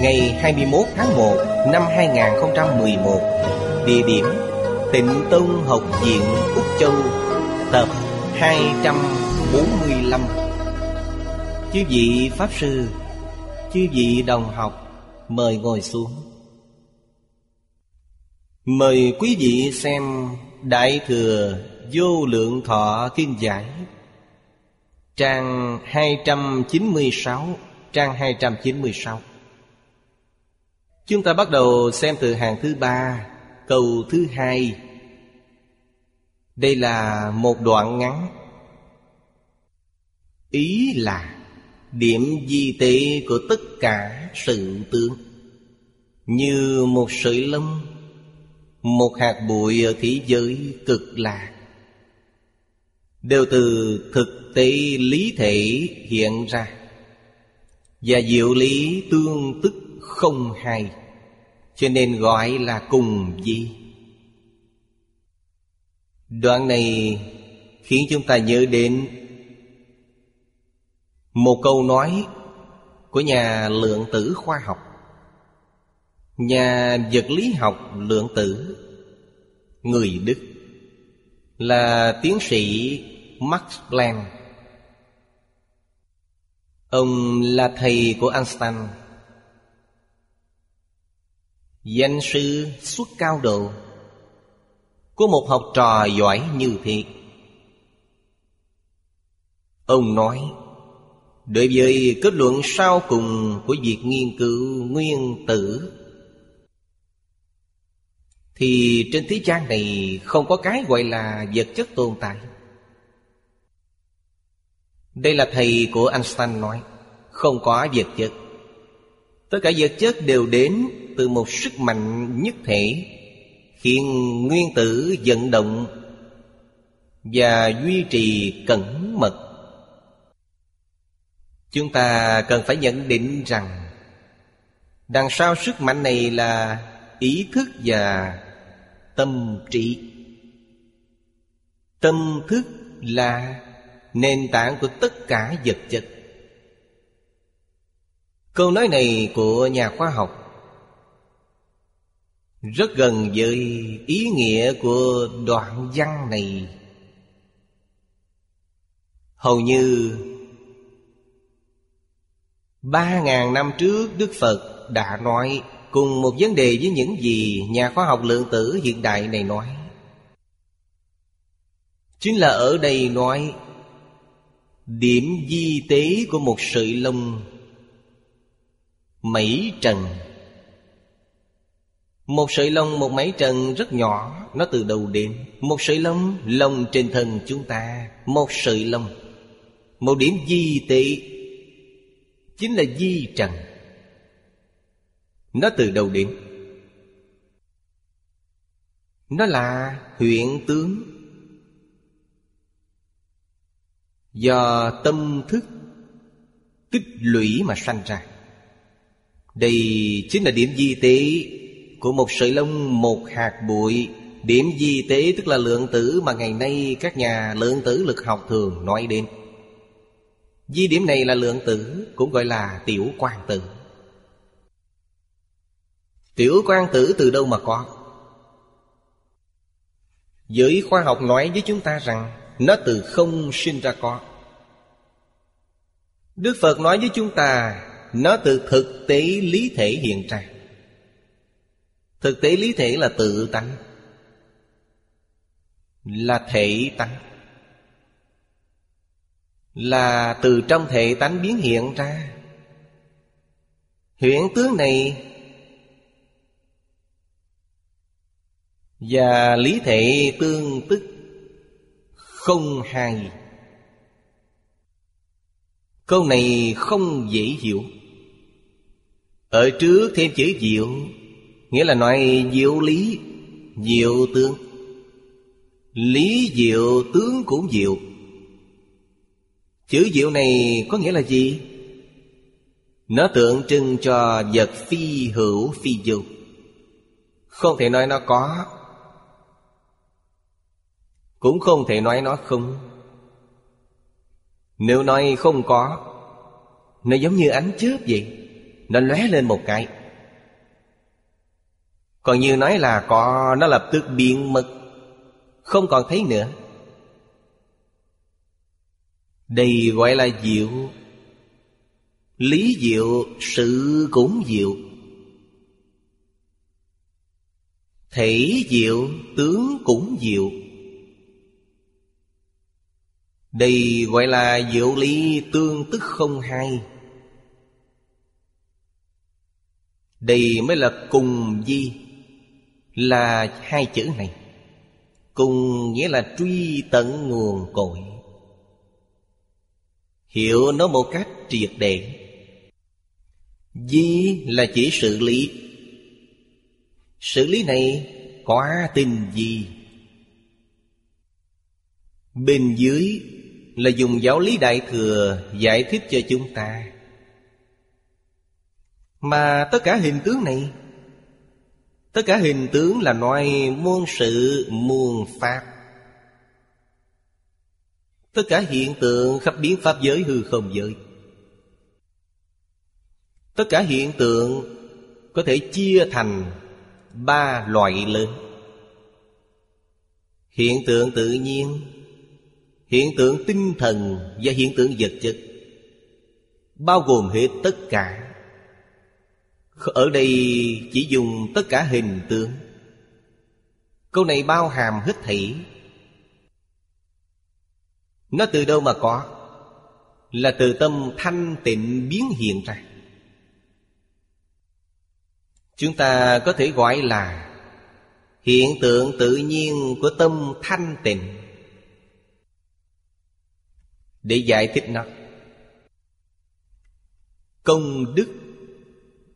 Ngày 21 tháng 1 năm 2011 Địa điểm Tịnh Tông Học viện Úc Châu, Tập 245 Chư vị Pháp Sư, Chư vị đồng học, Mời ngồi xuống. Mời quý vị xem Đại Thừa Vô Lượng Thọ Kinh Giải, Trang 296 Trang 296 Chúng ta bắt đầu xem từ hàng thứ ba, Câu thứ hai. Đây là một đoạn ngắn. Ý là Điểm di tế của tất cả sự tướng Như một sợi lông, Một hạt bụi ở thế giới cực lạc Đều từ thực tế lý thể hiện ra. Và diệu lý tương tức không hay, Cho nên gọi là cùng di. Đoạn này khiến chúng ta nhớ đến Một câu nói của nhà lượng tử khoa học. Nhà vật lý học lượng tử, Người Đức, Là tiến sĩ Max Planck. Ông là thầy của Einstein. Danh sư xuất cao độ Của một học trò giỏi như thiệt. Ông nói, Đối với kết luận sau cùng của việc nghiên cứu nguyên tử, Thì trên thế gian này không có cái gọi là vật chất tồn tại. Đây là thầy của Einstein nói, Không có vật chất. Tất cả vật chất đều đến từ một sức mạnh nhất thể, Khiến nguyên tử vận động Và duy trì cẩn mật. Chúng ta cần phải nhận định rằng, Đằng sau sức mạnh này là ý thức và tâm trí. Tâm thức là nền tảng của tất cả vật chất. Câu nói này của nhà khoa học Rất gần với ý nghĩa của đoạn văn này. Hầu như Ba ngàn năm trước, Đức Phật đã nói Cùng một vấn đề với những gì nhà khoa học lượng tử hiện đại này nói. Chính là ở đây nói, Điểm di tế của một sợi lông Mấy trần. Một sợi lông một mấy trần rất nhỏ, Nó từ đầu đến. Một sợi lông lông trên thân chúng ta. Một sợi lông. Một điểm di tế. Chính là di trần. Nó từ đầu đến. Nó là huyện tướng. Do tâm thức Tích lũy mà sanh ra. Đây chính là điểm di tế Của một sợi lông một hạt bụi. Điểm di tế tức là lượng tử Mà ngày nay các nhà lượng tử lực học thường nói đến. Di điểm này là lượng tử, Cũng gọi là tiểu quan tử. Tiểu quan tử từ đâu mà có? Giới khoa học nói với chúng ta rằng, Nó từ không sinh ra có. Đức Phật nói với chúng ta nó từ thực tế lý thể hiện ra. Thực tế lý thể là tự tánh, Là thể tánh. Là từ trong thể tánh biến hiện ra. Hiện tướng này Và lý thể tương tức Không hai. Câu này không dễ hiểu. Ở trước thêm chữ diệu, Nghĩa là nói diệu lý, Diệu tướng. Lý diệu tướng cũng diệu. Chữ diệu này có nghĩa là gì? Nó tượng trưng cho vật phi hữu phi vô Không thể nói nó có, Cũng không thể nói nó không. Nếu nói không có, Nó giống như ánh chớp vậy. Nó lóe lên một cái. Còn như nói là có, Nó lập tức biến mất. Không còn thấy nữa. Đây gọi là diệu. Lý diệu, sự cũng diệu. Thể diệu, tướng cũng diệu. Đây gọi là diệu lý tương tức không hai. Đây mới là cùng di, Là hai chữ này. Cùng nghĩa là truy tận nguồn cội. Hiểu nó một cách triệt để. Di là chỉ sự lý. Sự lý này quá tình gì Bên dưới là dùng giáo lý đại thừa giải thích cho chúng ta. Mà tất cả hình tướng này, Tất cả hình tướng là nói muôn sự, muôn pháp. Tất cả hiện tượng khắp biến pháp giới hư không giới. Tất cả hiện tượng có thể chia thành ba loại lớn. Hiện tượng tự nhiên, Hiện tượng tinh thần và hiện tượng vật chất, Bao gồm hết tất cả. Ở đây chỉ dùng tất cả hình tượng. Câu này bao hàm hết thảy. Nó từ đâu mà có? Là từ tâm thanh tịnh biến hiện ra. Chúng ta có thể gọi là Hiện tượng tự nhiên của tâm thanh tịnh. Để giải thích nó. Công đức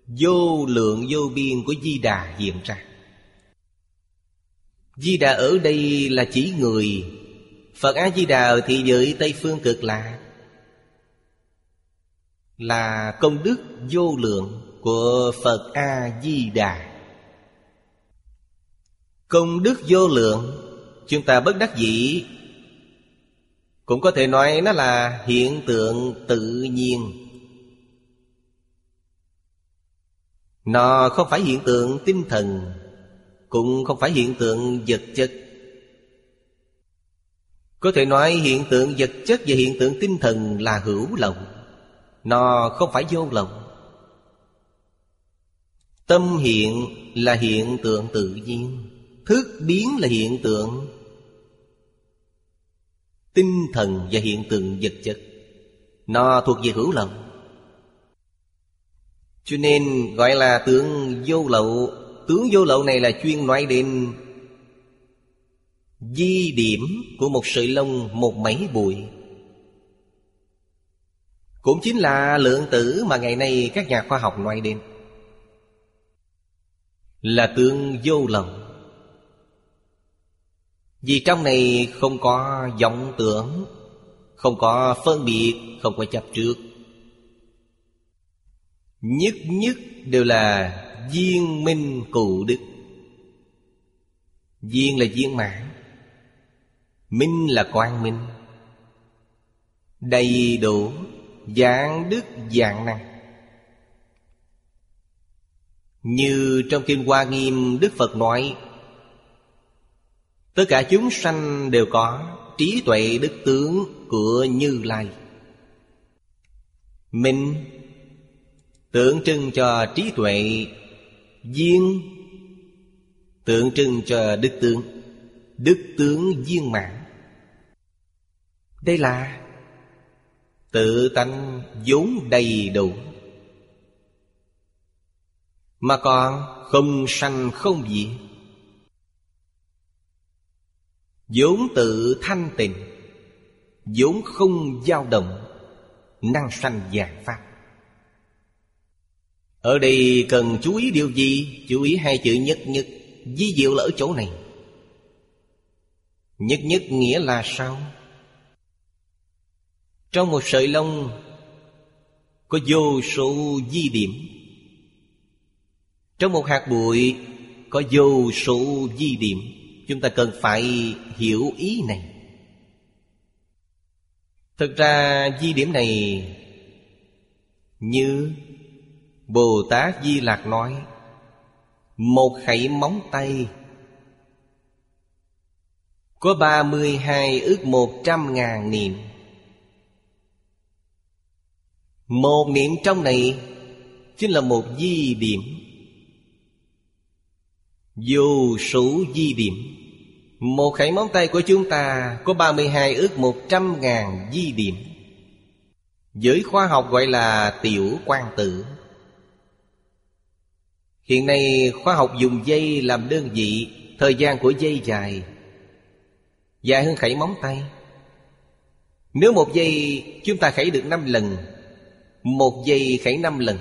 Vô lượng vô biên của Di Đà hiện ra. Di Đà ở đây là chỉ người. Phật A-di-đà ở thị giới Tây Phương cực lạc Là công đức vô lượng của Phật A-di-đà Công đức vô lượng, Chúng ta bất đắc dĩ. Cũng có thể nói nó là hiện tượng tự nhiên. Nó không phải hiện tượng tinh thần, Cũng không phải hiện tượng vật chất. Có thể nói hiện tượng vật chất và hiện tượng tinh thần là hữu lậu Nó không phải vô lậu Tâm hiện là hiện tượng tự nhiên, Thức biến là hiện tượng Tinh thần và hiện tượng vật chất. Nó thuộc về hữu lậu cho nên gọi là tướng vô lậu. Tướng vô lậu này là chuyên nói đến Di điểm của một sợi lông một mấy bụi. Cũng chính là lượng tử mà ngày nay các nhà khoa học nói đến. Là tướng vô lậu. Vì trong này không có vọng tưởng, Không có phân biệt, Không có chấp trước. Nhất nhất đều là viên minh cụ đức. Viên là viên mãn, Minh là quang minh. Đầy đủ Dạng đức dạng năng. Như trong Kinh Hoa Nghiêm, Đức Phật nói, Tất cả chúng sanh đều có trí tuệ đức tướng của Như Lai. Minh tượng trưng cho trí tuệ viên. Tượng trưng cho đức tướng Đức tướng viên mãn. Đây là Tự tánh vốn đầy đủ. Mà còn không sanh không diệt vốn tự thanh tịnh. Vốn không dao động. Năng sanh dạng pháp ở đây cần chú ý điều gì? Chú ý hai chữ nhất nhất di diệu là ở chỗ này. Nhất nhất nghĩa là sao? Trong một sợi lông, có vô số di điểm. Trong một hạt bụi, có vô số di điểm. Chúng ta cần phải hiểu ý này. Thực ra di điểm này Như Bồ Tát Di Lạc nói, Một khẩy móng tay, Có ba mươi hai ước một trăm ngàn niệm. Một niệm trong này Chính là một di điểm. Dù số di điểm. Một khẩy móng tay của chúng ta Có 32 ước 100 ngàn di điểm. Giới khoa học gọi là tiểu quan tử. Hiện nay khoa học dùng dây làm đơn vị, Thời gian của dây dài. Dài hơn khẩy móng tay. Nếu một giây chúng ta khẩy được 5 lần, Một giây khẩy 5 lần,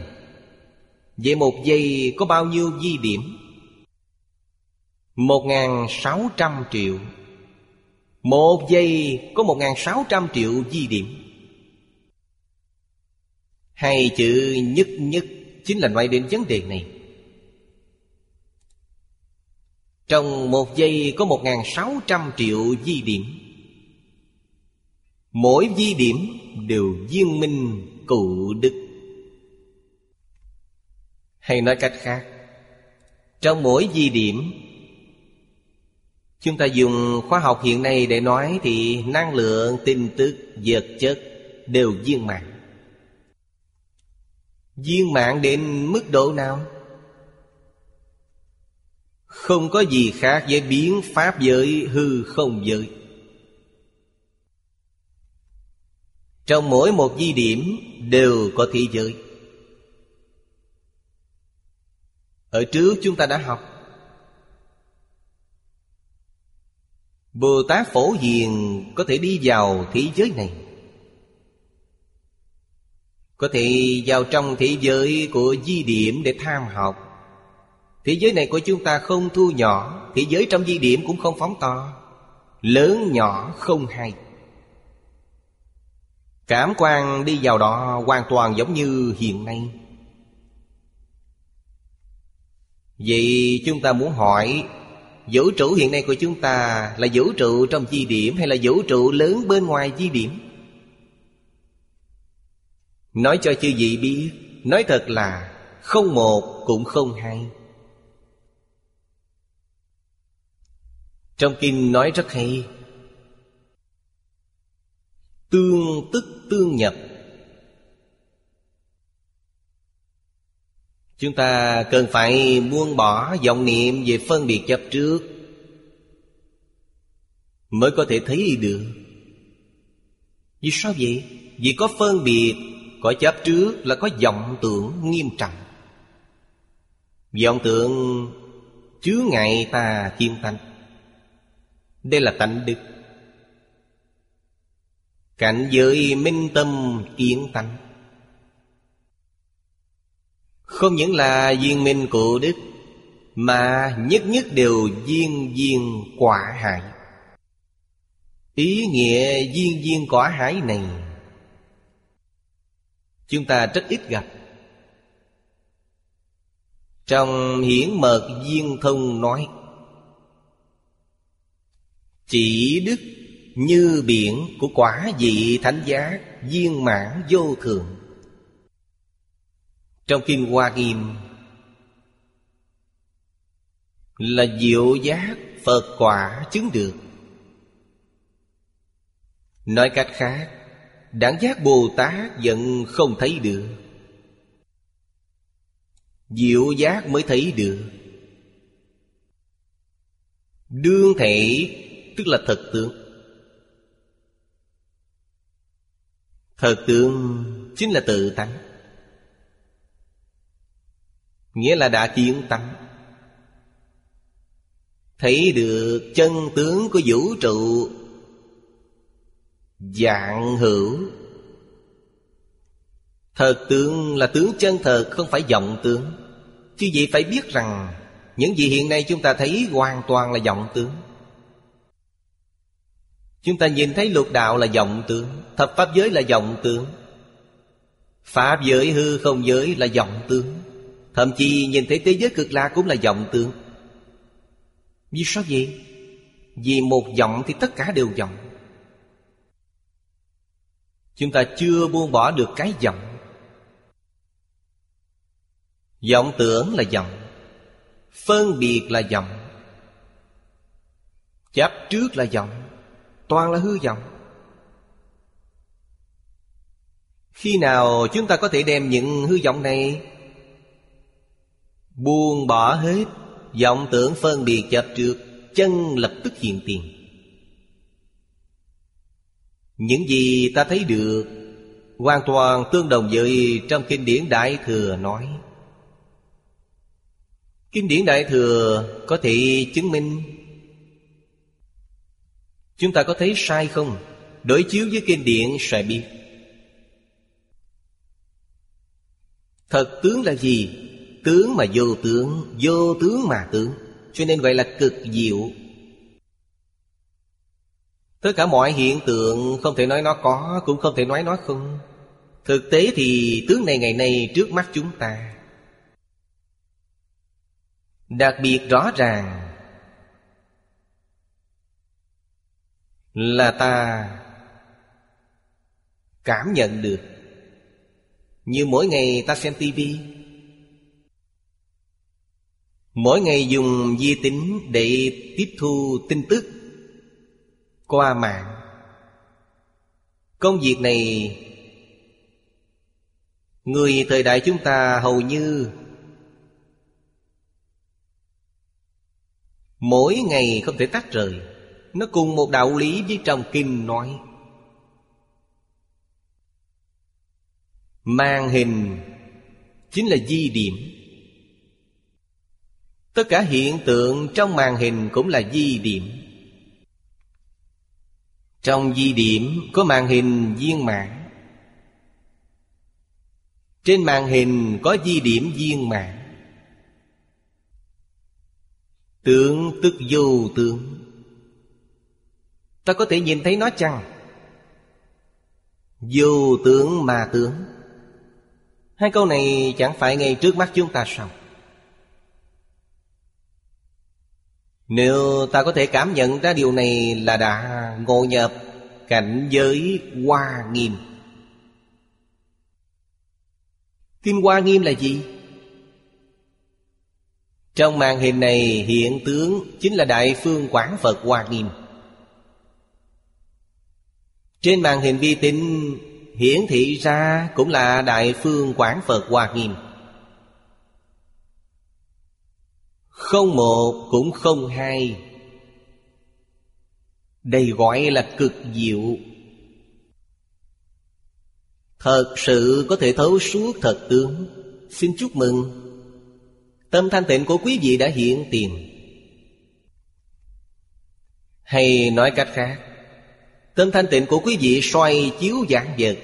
Vậy một giây có bao nhiêu di điểm? Một ngàn sáu trăm triệu. Một giây có một ngàn sáu trăm triệu di điểm. Hai chữ nhất nhất Chính là nói đến vấn đề này. Trong một giây có một ngàn sáu trăm triệu di điểm. Mỗi di điểm đều viên minh cụ đức. Hay nói cách khác Trong mỗi di điểm Chúng ta dùng khoa học hiện nay để nói Thì năng lượng, tin tức, vật chất Đều viên mạng Viên mạng đến mức độ nào? Không có gì khác với biến pháp giới hư không giới. Trong mỗi một di điểm đều có thế giới. Ở trước chúng ta đã học Bồ Tát Phổ Hiền có thể đi vào thế giới này. Có thể vào trong thế giới của di điểm để tham học. Thế giới này của chúng ta không thu nhỏ, Thế giới trong di điểm cũng không phóng to. Lớn nhỏ không hay. Cảm quan đi vào đó hoàn toàn giống như hiện nay. Vậy chúng ta muốn hỏi, Vũ trụ hiện nay của chúng ta Là vũ trụ trong di điểm Hay là vũ trụ lớn bên ngoài di điểm? Nói cho chư vị biết, Nói thật là Không một cũng không hai. Trong kinh nói rất hay. Tương tức tương nhập. Chúng ta cần phải buông bỏ vọng niệm về phân biệt chấp trước Mới có thể thấy được. Vì sao vậy? Vì có phân biệt, Có chấp trước là có vọng tưởng nghiêm trọng. Vọng tưởng chứa ngại ta kiên tánh. Đây là tánh đức. Cảnh giới minh tâm kiến tánh. Không những là duyên minh cụ đức, Mà nhất nhất đều duyên duyên quả hại. Ý nghĩa duyên duyên quả hải này, Chúng ta rất ít gặp. Trong hiển mật duyên thông nói chỉ đức như biển của quả vị thánh giác Viên mãn vô thường. Trong Kinh Hoa Nghiêm, Là diệu giác Phật quả chứng được. Nói cách khác, Đẳng giác Bồ Tát vẫn không thấy được. Diệu giác mới thấy được. Đương thể tức là thật tướng. Thật tướng chính là tự tánh. Nghĩa là đã kiến tánh. Thấy được chân tướng của vũ trụ, Dạng hữu. Thật tướng là tướng chân thật, Không phải vọng tướng. Chứ vậy phải biết rằng, Những gì hiện nay chúng ta thấy hoàn toàn là vọng tướng. Chúng ta nhìn thấy lục đạo là vọng tưởng, Thập pháp giới là vọng tưởng, Pháp giới hư không giới là vọng tưởng, Thậm chí nhìn thấy thế giới cực lạc cũng là vọng tưởng. Vì sao vậy? Vì một vọng thì tất cả đều vọng. Chúng ta chưa buông bỏ được cái vọng. Vọng tưởng là vọng. Phân biệt là vọng. Chấp trước là vọng toàn là hư vọng. Khi nào chúng ta có thể đem những hư vọng này buông bỏ hết, vọng tưởng phân biệt chập trượt chân lập tức hiện tiền? Những gì ta thấy được hoàn toàn tương đồng với trong kinh điển đại thừa nói. Kinh điển Đại Thừa có thể chứng minh Chúng ta có thấy sai không? Đối chiếu với kinh điển sẽ biết Thật tướng là gì? Tướng mà vô tướng Vô tướng mà tướng. Cho nên gọi là cực diệu. Tất cả mọi hiện tượng, Không thể nói nó có, Cũng không thể nói nó không. Thực tế thì tướng này ngày nay trước mắt chúng ta. Đặc biệt rõ ràng là ta cảm nhận được. Như mỗi ngày ta xem tivi mỗi ngày dùng di tính để tiếp thu tin tức qua mạng. Công việc này, người thời đại chúng ta hầu như Mỗi ngày không thể tách rời. Nó cùng một đạo lý với trong kinh nói. Màn hình Chính là di điểm. Tất cả hiện tượng trong màn hình cũng là di điểm. Trong di điểm có màn hình viên mãn. Trên màn hình có di điểm viên mãn. Tướng tức vô tướng. Ta có thể nhìn thấy nó chăng? Vô tướng mà tướng Hai câu này chẳng phải ngay trước mắt chúng ta sao? Nếu ta có thể cảm nhận ra điều này là đã ngộ nhập cảnh giới hoa nghiêm Kinh hoa nghiêm là gì? Trong màn hình này hiện tướng chính là Đại Phương Quảng Phật Hoa Nghiêm trên màn hình vi tính, hiển thị ra cũng là Đại Phương Quảng Phật Hoa Nghiêm. Không một cũng không hai. Đây gọi là cực diệu. Thật sự có thể thấu suốt thật tướng. Xin chúc mừng. Tâm thanh tịnh của quý vị đã hiện tiền. Hay nói cách khác Tâm thanh tịnh của quý vị xoay chiếu dạng vật.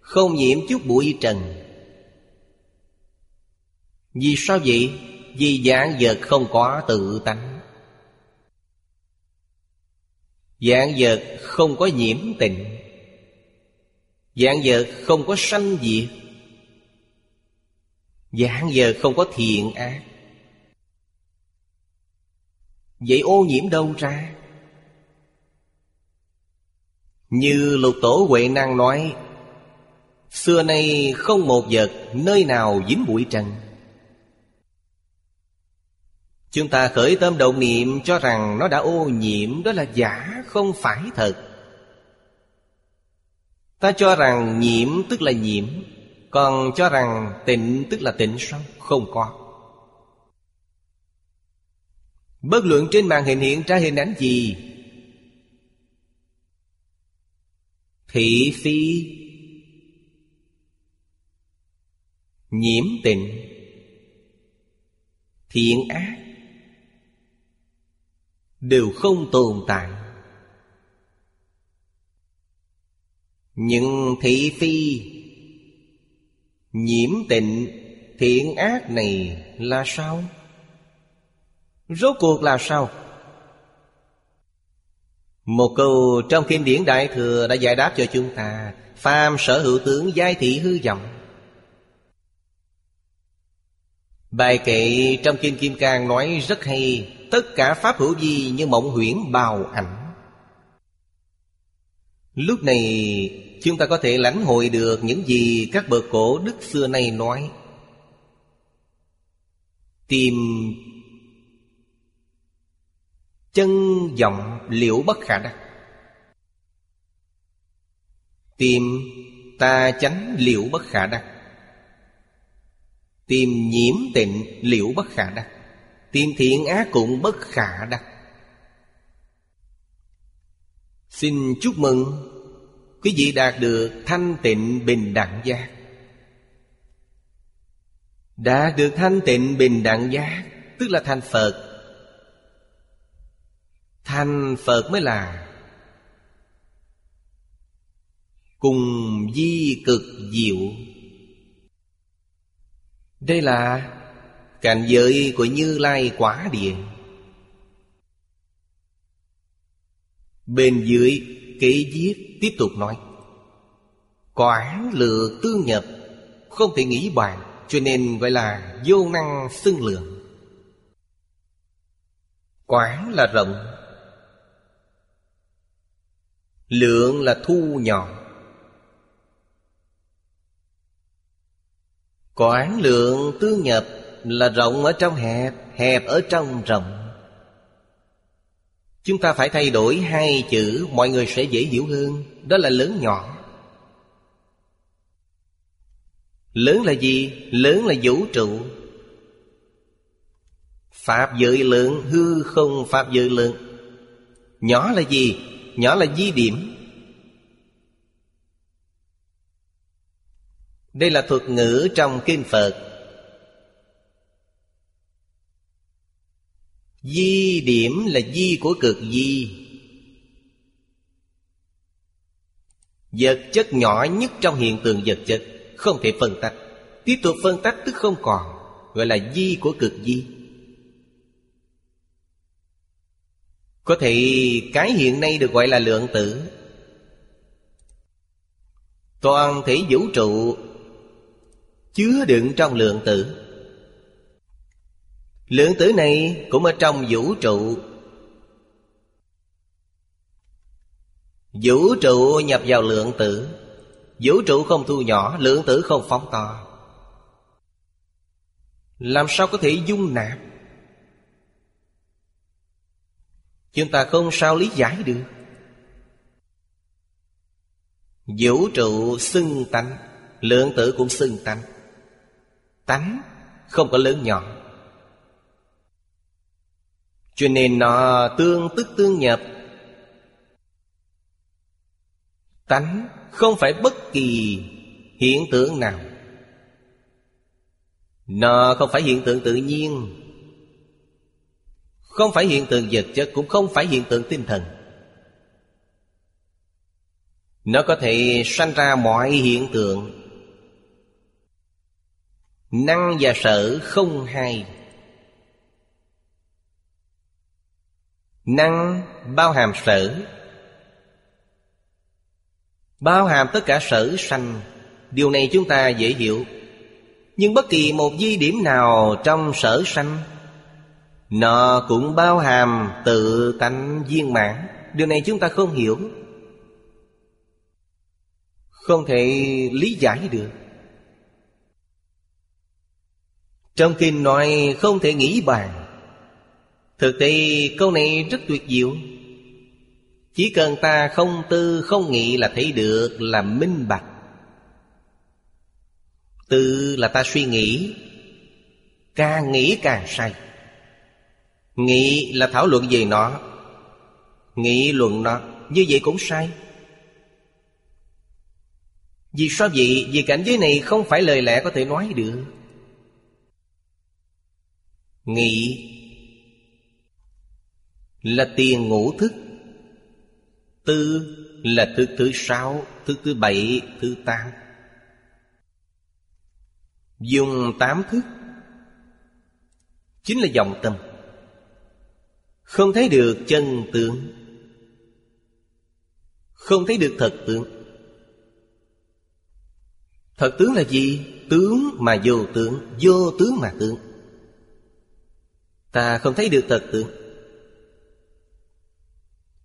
Không nhiễm chút bụi trần. Vì sao vậy? Vì dạng vật không có tự tánh. Dạng vật không có nhiễm tịnh. Dạng vật không có sanh diệt. Dạng vật không có thiện ác. Vậy ô nhiễm đâu ra? Như lục tổ Huệ Năng nói, Xưa nay không một vật nơi nào dính bụi trần. Chúng ta khởi tâm động niệm cho rằng nó đã ô nhiễm, Đó là giả, không phải thật. Ta cho rằng nhiễm tức là nhiễm, còn cho rằng tịnh tức là tịnh sao? Không có. Bất luận trên màn hình hiện ra hình ảnh gì Thị phi. Nhiễm tịnh. Thiện ác. Đều không tồn tại. Những thị phi. Nhiễm tịnh, Thiện ác này là sao? Rốt cuộc là sao? Một câu trong kinh điển Đại Thừa đã giải đáp cho chúng ta, Phàm sở hữu tướng giai thị hư vọng. Bài kệ trong Kinh Kim Cang nói rất hay, Tất cả pháp hữu gì như mộng huyễn bào ảnh. Lúc này, chúng ta có thể lãnh hội được những gì các bậc cổ đức xưa nay nói. Tìm chân vọng liễu bất khả đắc Tìm ta chánh liễu bất khả đắc Tìm nhiễm tịnh liễu bất khả đắc Tìm thiện ác cũng bất khả đắc Xin chúc mừng Quý vị đạt được thanh tịnh bình đẳng giác. Đạt được thanh tịnh bình đẳng giác, Tức là thành Phật Thành Phật mới là. Cùng di cực diệu. Đây là cảnh giới của Như Lai quả địa. Bên dưới kế viết tiếp tục nói, Quả lựa tương nhập, Không thể nghĩ bàn, Cho nên gọi là vô năng xưng lượng. Quảng là rộng Lượng là thu nhỏ Quảng lượng tương nhập là rộng ở trong hẹp Hẹp ở trong rộng. Chúng ta phải thay đổi hai chữ, Mọi người sẽ dễ hiểu hơn. Đó là lớn nhỏ Lớn là gì? Lớn là vũ trụ. Pháp giới lượng hư không, pháp giới lượng Nhỏ là gì? Nhỏ là di điểm. Đây là thuật ngữ trong Kinh Phật. Di điểm là di của cực di. Vật chất nhỏ nhất trong hiện tượng vật chất Không thể phân tách. Tiếp tục phân tách tức không còn, Gọi là di của cực di. Có thể cái hiện nay được gọi là lượng tử. Toàn thể vũ trụ Chứa đựng trong lượng tử. Lượng tử này cũng ở trong vũ trụ. Vũ trụ nhập vào lượng tử. Vũ trụ không thu nhỏ, Lượng tử không phóng to. Làm sao có thể dung nạp? Chúng ta không sao lý giải được. Vũ trụ xưng tánh, Lượng tử cũng xưng tánh. Tánh không có lớn nhỏ. Cho nên nó tương tức tương nhập. Tánh không phải bất kỳ hiện tượng nào. Nó không phải hiện tượng tự nhiên. Không phải hiện tượng vật chất, Cũng không phải hiện tượng tinh thần. Nó có thể sanh ra mọi hiện tượng. Năng và sở không hai. Năng bao hàm sở. Bao hàm tất cả sở sanh. Điều này chúng ta dễ hiểu. Nhưng bất kỳ một di điểm nào trong sở sanh nó cũng bao hàm tự tánh viên mãn. Điều này chúng ta không hiểu. Không thể lý giải được. Trong kinh nói không thể nghĩ bàn. Thực tế, câu này rất tuyệt diệu. Chỉ cần ta không tư, không nghĩ là thấy được là minh bạch. Tư là ta suy nghĩ, Càng nghĩ càng sai Nghị là thảo luận về nó. Nghị luận nó. Như vậy cũng sai. Vì sao vậy? Vì cảnh giới này không phải lời lẽ có thể nói được. Nghị Là tiền ngũ thức. Tư là thứ thứ sáu thứ thứ bảy, thứ tám. Dùng tám thức. Chính là dòng tâm. Không thấy được chân tướng. Không thấy được thật tướng. Thật tướng là gì? Tướng mà vô tướng Vô tướng mà tướng. Ta không thấy được thật tướng.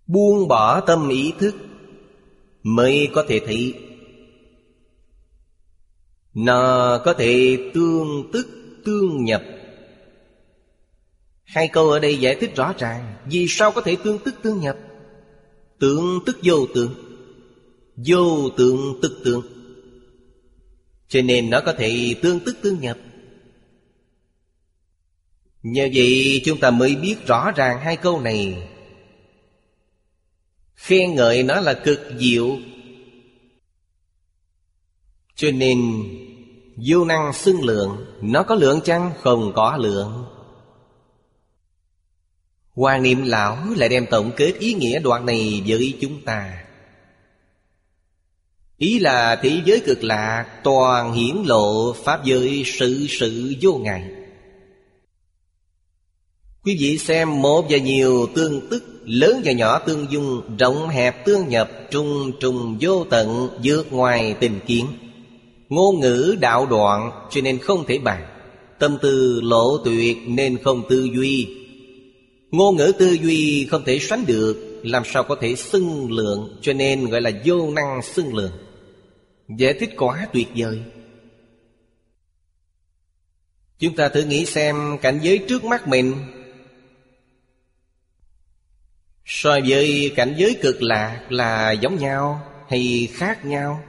Buông bỏ tâm ý thức Mới có thể thấy. Nó có thể tương tức, tương nhập Hai câu ở đây giải thích rõ ràng Vì sao có thể tương tức tương nhập. Tương tức vô tượng Vô tượng tức tượng, Cho nên nó có thể tương tức tương nhập. Nhờ vậy chúng ta mới biết rõ ràng hai câu này. Khen ngợi nó là cực diệu. Cho nên Vô năng xưng lượng Nó có lượng chăng? Không có lượng. Hoàng niệm lão lại đem tổng kết ý nghĩa đoạn này với chúng ta. Ý là thế giới cực lạc, toàn hiển lộ Pháp giới sự sự vô ngại. Quý vị xem một và nhiều tương tức, Lớn và nhỏ tương dung, Rộng hẹp tương nhập, Trung trùng vô tận, vượt ngoài tình kiến. Ngôn ngữ đạo đoạn, Cho nên không thể bàn. Tâm tư lộ tuyệt nên không tư duy. Ngôn ngữ tư duy không thể sánh được, Làm sao có thể xưng lượng, Cho nên gọi là vô năng xưng lượng. Giải thích quá tuyệt vời. Chúng ta thử nghĩ xem cảnh giới trước mắt mình. So với cảnh giới cực lạc là giống nhau hay khác nhau?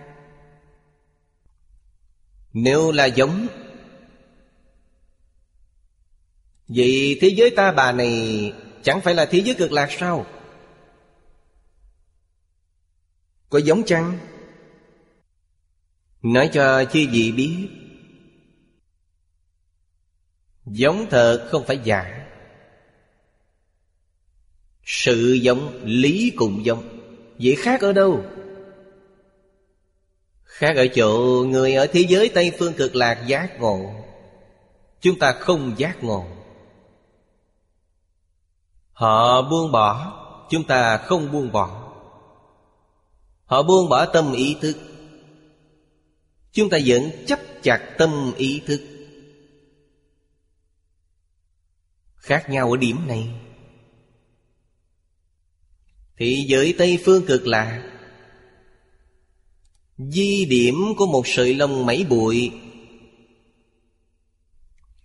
Nếu là giống Vậy thế giới ta bà này chẳng phải là thế giới cực lạc sao? Có giống chăng? Nói cho chư vị biết Giống thật không phải giả sự giống, lý cùng giống Vậy khác ở đâu? Khác ở chỗ người ở thế giới Tây Phương cực lạc giác ngộ Chúng ta không giác ngộ Họ buông bỏ, Chúng ta không buông bỏ. Họ buông bỏ tâm ý thức. Chúng ta vẫn chấp chặt tâm ý thức. Khác nhau ở điểm này. Thị giới Tây Phương cực lạ. Di điểm của một sợi lông mấy bụi.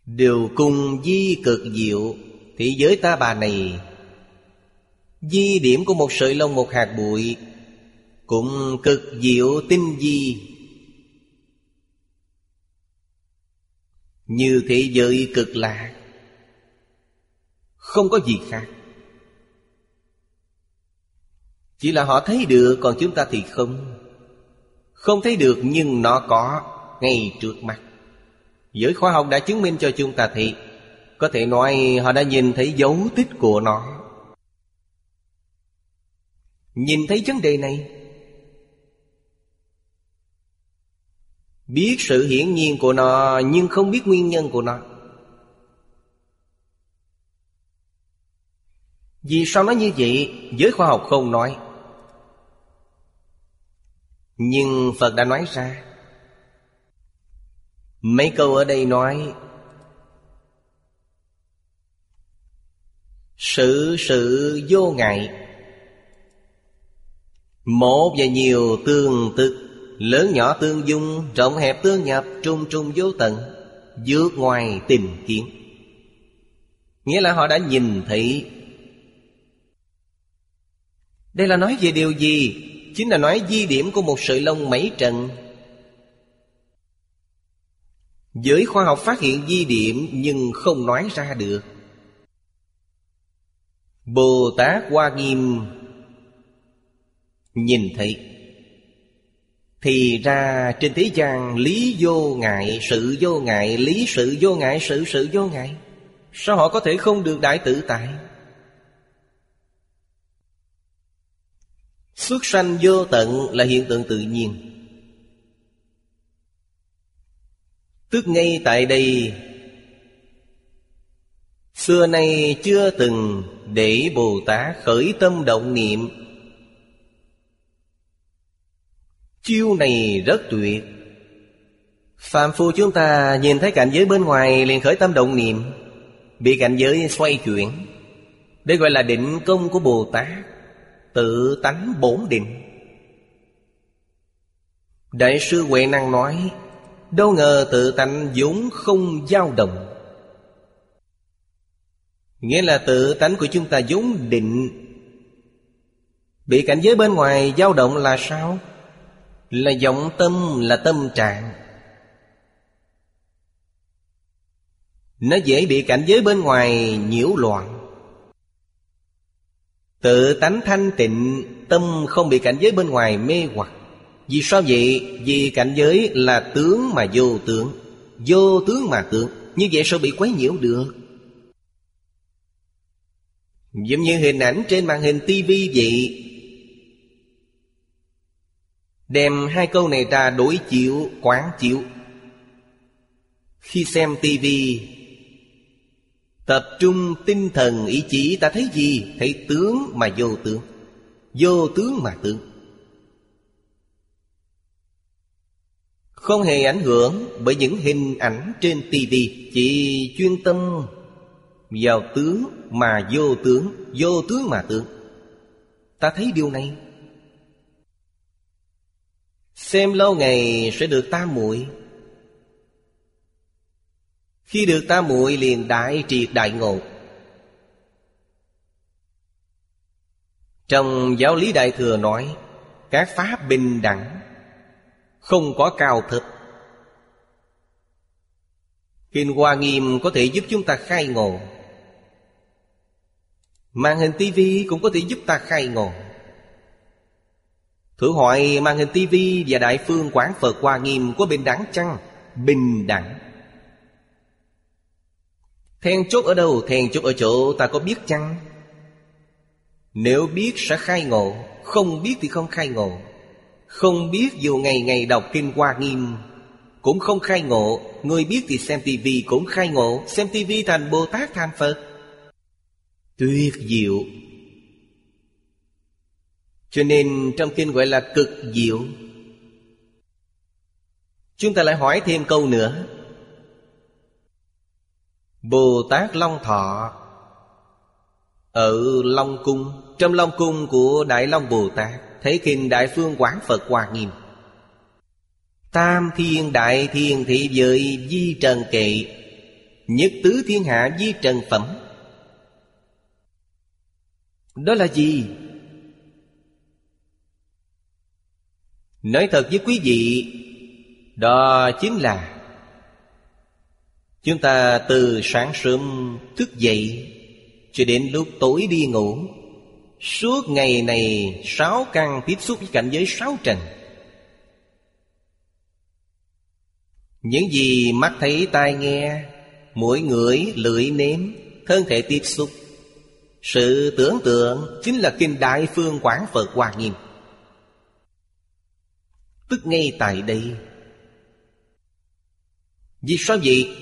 Đều cùng di cực diệu. Thị giới ta bà này, Di điểm của một sợi lông một hạt bụi, Cũng cực diệu tinh di Như thế giới cực lạ, Không có gì khác. Chỉ là họ thấy được, còn chúng ta thì không. Không thấy được, nhưng nó có ngay trước mặt Giới khoa học đã chứng minh cho chúng ta thì có thể nói họ đã nhìn thấy dấu tích của nó. Nhìn thấy vấn đề này, Biết sự hiển nhiên của nó Nhưng không biết nguyên nhân của nó. Vì sao nó như vậy? Giới khoa học không nói. Nhưng Phật đã nói ra, Mấy câu ở đây nói Sự sự vô ngại. Một và nhiều tương tức Lớn nhỏ tương dung, Rộng hẹp tương nhập, Trung trung vô tận, vượt ngoài tìm kiếm. Nghĩa là họ đã nhìn thấy. Đây là nói về điều gì? Chính là nói di điểm của một sợi lông mấy trần. Giới khoa học phát hiện di điểm nhưng không nói ra được. Bồ Tát Hoa Nghiêm. Nhìn thấy Thì ra trên thế gian Lý vô ngại, sự vô ngại Lý sự vô ngại, sự sự vô ngại. Sao họ có thể không được đại tự tại? Xuất sanh vô tận là hiện tượng tự nhiên. Tức ngay tại đây Xưa nay chưa từng để Bồ Tát khởi tâm động niệm. Chiêu này rất tuyệt. Phạm phu chúng ta nhìn thấy cảnh giới bên ngoài liền khởi tâm động niệm. Bị cảnh giới xoay chuyển. Đây gọi là định công của Bồ Tát. Tự tánh bổn định. Đại sư Huệ Năng nói, Đâu ngờ tự tánh vốn không dao động. Nghĩa là tự tánh của chúng ta vốn định Bị cảnh giới bên ngoài dao động là sao? Là vọng tâm, là tâm trạng Nó dễ bị cảnh giới bên ngoài nhiễu loạn Tự tánh thanh tịnh Tâm không bị cảnh giới bên ngoài mê hoặc Vì sao vậy? Vì cảnh giới là tướng mà vô tướng Vô tướng mà tướng Như vậy sao bị quấy nhiễu được? Giống như hình ảnh trên màn hình tivi vậy. Đem hai câu này ra đối chiếu, quán chiếu. Khi xem tivi Tập trung tinh thần ý chí ta thấy gì? Thấy tướng mà vô tướng. Vô tướng mà tướng. Không hề ảnh hưởng bởi những hình ảnh trên tivi Chỉ chuyên tâm vào tướng mà vô tướng Vô tướng mà tướng. Ta thấy điều này. Xem lâu ngày sẽ được tam muội. Khi được tam muội liền đại triệt đại ngộ. Trong giáo lý đại thừa nói, Các pháp bình đẳng, Không có cao thấp. Kinh Hoa Nghiêm có thể giúp chúng ta khai ngộ. Màn hình tivi cũng có thể giúp ta khai ngộ Thử hỏi màn hình tivi và Đại Phương Quán Phật Hoa Nghiêm có bình đẳng chăng? Bình đẳng Then chốt ở đâu? Then chốt ở chỗ ta có biết chăng? Nếu biết sẽ khai ngộ, Không biết thì không khai ngộ Không biết dù ngày ngày đọc Kinh Hoa Nghiêm Cũng không khai ngộ Người biết thì xem tivi cũng khai ngộ Xem tivi thành Bồ Tát, thành Phật Tuyệt diệu. Cho nên trong kinh gọi là cực diệu, Chúng ta lại hỏi thêm câu nữa. Bồ Tát Long Thọ Ở Long Cung, Trong Long Cung của Đại Long Bồ Tát Thấy kinh Đại Phương Quán Phật Hoa Nghiêm. Tam thiên đại thiên thị giới di trần kệ, Nhất tứ thiên hạ di trần phẩm đó là gì? Nói thật với quý vị, Đó chính là Chúng ta từ sáng sớm thức dậy Cho đến lúc tối đi ngủ, Suốt ngày này sáu căn tiếp xúc với cảnh giới sáu trần Những gì mắt thấy tai nghe, Mũi ngửi, lưỡi nếm, Thân thể tiếp xúc sự tưởng tượng chính là Kinh Đại Phương Quảng Phật Hoa Nghiêm. Tức ngay tại đây. Vì sao vậy?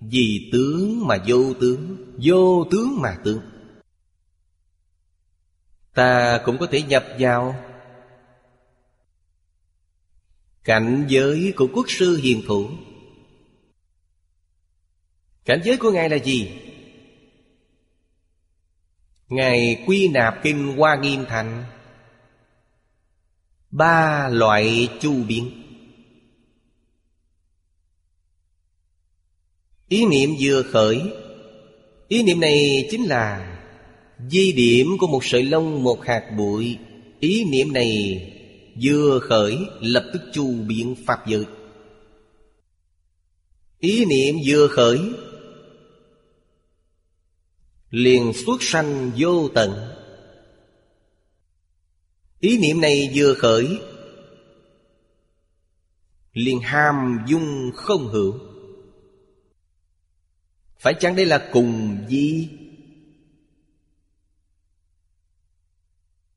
Vì tướng mà vô tướng Vô tướng mà tướng. Ta cũng có thể nhập vào. Cảnh giới của quốc sư hiền thủ. Cảnh giới của Ngài là gì? Ngài quy nạp kinh Hoa Nghiêm Thành. Ba loại chu biến. Ý niệm vừa khởi, Ý niệm này chính là Di điểm của một sợi lông, một hạt bụi. Ý niệm này vừa khởi, lập tức chu biến Pháp giới. Ý niệm vừa khởi Liền xuất sanh vô tận. Ý niệm này vừa khởi, liền ham dung không hữu. Phải chăng đây là cùng di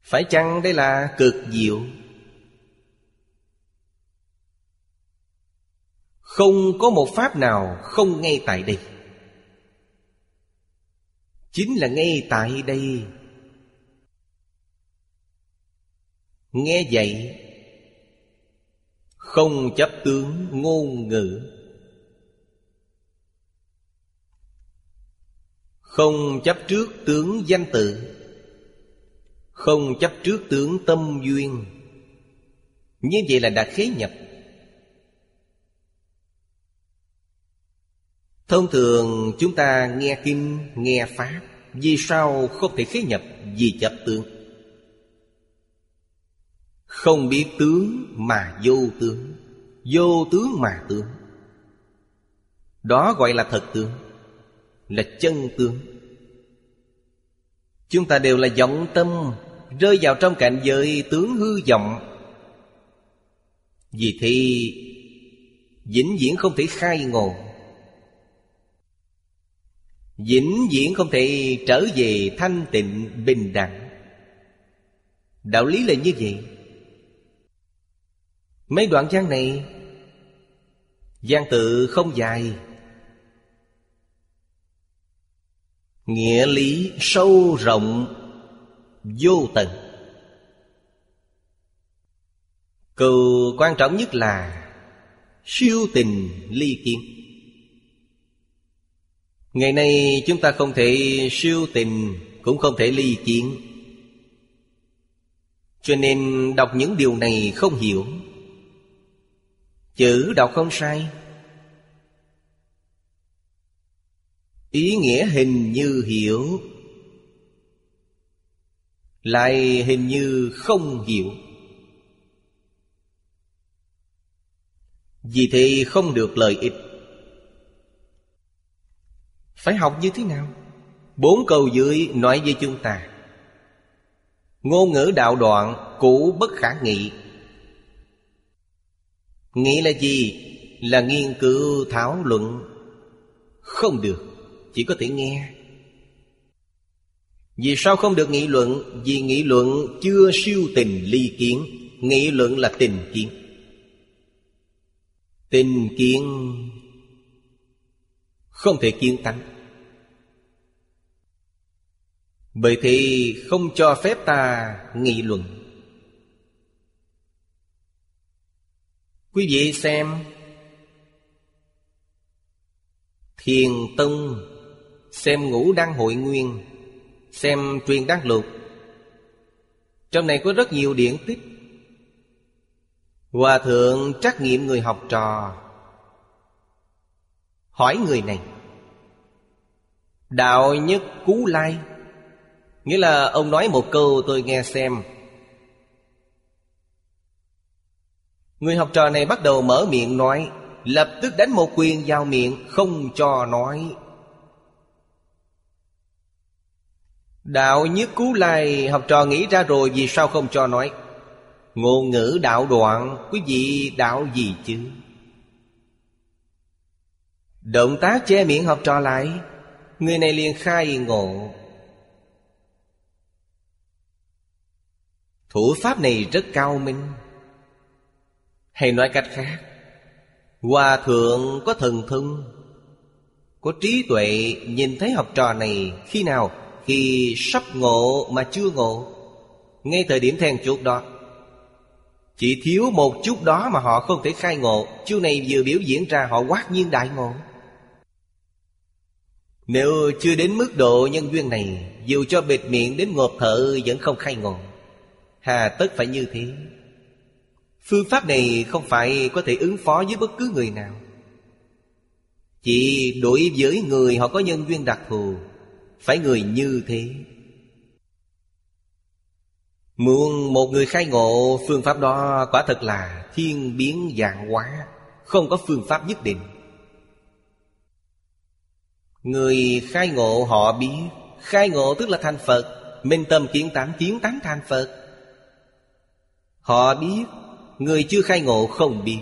Phải chăng đây là cực diệu? Không có một pháp nào không ngay tại đây. Chính là ngay tại đây. Nghe vậy, Không chấp tướng ngôn ngữ. Không chấp trước tướng danh tự. Không chấp trước tướng tâm duyên. Như vậy là đã khế nhập. Thông thường chúng ta nghe kinh, nghe Pháp Vì sao không thể khế nhập vì chấp tướng? Không biết tướng mà vô tướng Vô tướng mà tướng. Đó gọi là thật tướng Là chân tướng. Chúng ta đều là vọng tâm Rơi vào trong cảnh giới tướng hư vọng. Vì thì Vĩnh viễn không thể khai ngộ vĩnh viễn không thể trở về thanh tịnh bình đẳng. Đạo lý là như vậy. Mấy đoạn văn này, văn tự không dài. Nghĩa lý sâu rộng, vô tận. Câu quan trọng nhất là siêu tình ly kiến. Ngày nay chúng ta không thể siêu tình, Cũng không thể ly kiến. Cho nên đọc những điều này không hiểu. Chữ đọc không sai. Ý nghĩa hình như hiểu. Lại hình như không hiểu. Vì thế không được lợi ích phải học như thế nào? Bốn câu dưới nói với chúng ta. Ngôn ngữ đạo đoạn cũ bất khả nghị. Nghĩ là gì? Là nghiên cứu, thảo luận. Không được, Chỉ có thể nghe. Vì sao không được nghị luận? Vì nghị luận chưa siêu tình ly kiến. Nghị luận là tình kiến. Tình kiến Không thể kiến tánh bởi thì không cho phép ta nghị luận. Quý vị xem. Thiền Tông Xem ngũ đăng hội nguyên, Xem truyền đăng lục. Trong này có rất nhiều điển tích. Hòa thượng trắc nghiệm người học trò. Hỏi người này, Đạo nhất cú lai Nghĩa là ông nói một câu tôi nghe xem. Người học trò này bắt đầu mở miệng nói, Lập tức đánh một quyền vào miệng, Không cho nói. Đạo nhất cú lai, Học trò nghĩ ra rồi Vì sao không cho nói? Ngôn ngữ đạo đoạn, Quý vị đạo gì chứ? Động tác che miệng học trò lại, Người này liền khai ngộ. Thủ pháp này rất cao minh. Hay nói cách khác, Hòa thượng có thần thông, Có trí tuệ, Nhìn thấy học trò này Khi nào? Khi sắp ngộ mà chưa ngộ. Ngay thời điểm then chốt đó, Chỉ thiếu một chút đó mà họ không thể khai ngộ. Chiêu này vừa biểu diễn ra, họ quát nhiên đại ngộ. Nếu chưa đến mức độ nhân duyên này, Dù cho bịt miệng đến ngột thở Vẫn không khai ngộ. Hà, tất phải như thế. Phương pháp này không phải có thể ứng phó với bất cứ người nào. Chỉ đối với người họ có nhân duyên đặc thù, Phải người như thế. Muốn một người khai ngộ Phương pháp đó quả thật là thiên biến dạng hóa, Không có phương pháp nhất định. Người khai ngộ họ biết, Khai ngộ tức là thành Phật, Minh tâm kiến tám kiến tánh thành Phật. Họ biết, Người chưa khai ngộ không biết.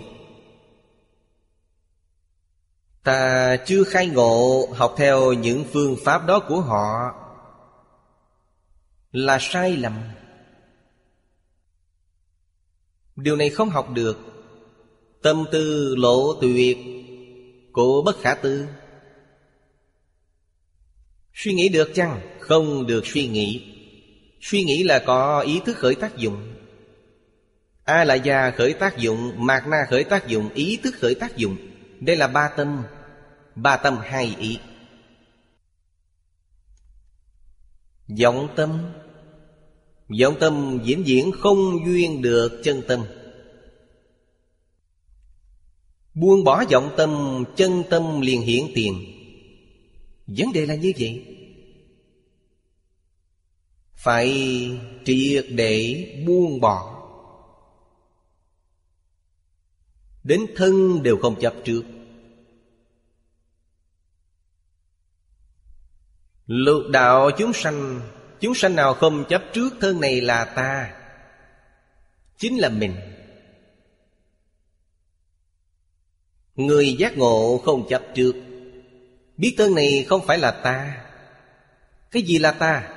Ta chưa khai ngộ Học theo những phương pháp đó của họ. Là sai lầm. Điều này không học được. Tâm tư lộ tuyệt Của bất khả tư. Suy nghĩ được chăng? Không được suy nghĩ. Suy nghĩ là có ý thức khởi tác dụng. A la gia khởi tác dụng Mạc na khởi tác dụng, Ý thức khởi tác dụng. Đây là ba tâm Ba tâm hai ý. Vọng tâm. Vọng tâm diễn diễn không duyên được chân tâm. Buông bỏ vọng tâm, Chân tâm liền hiển tiền. Vấn đề là như vậy. Phải triệt để buông bỏ. Đến thân đều không chấp trước. Lục đạo chúng sanh Chúng sanh nào không chấp trước thân này là ta, Chính là mình. Người giác ngộ không chấp trước, Biết thân này không phải là ta. Cái gì là ta?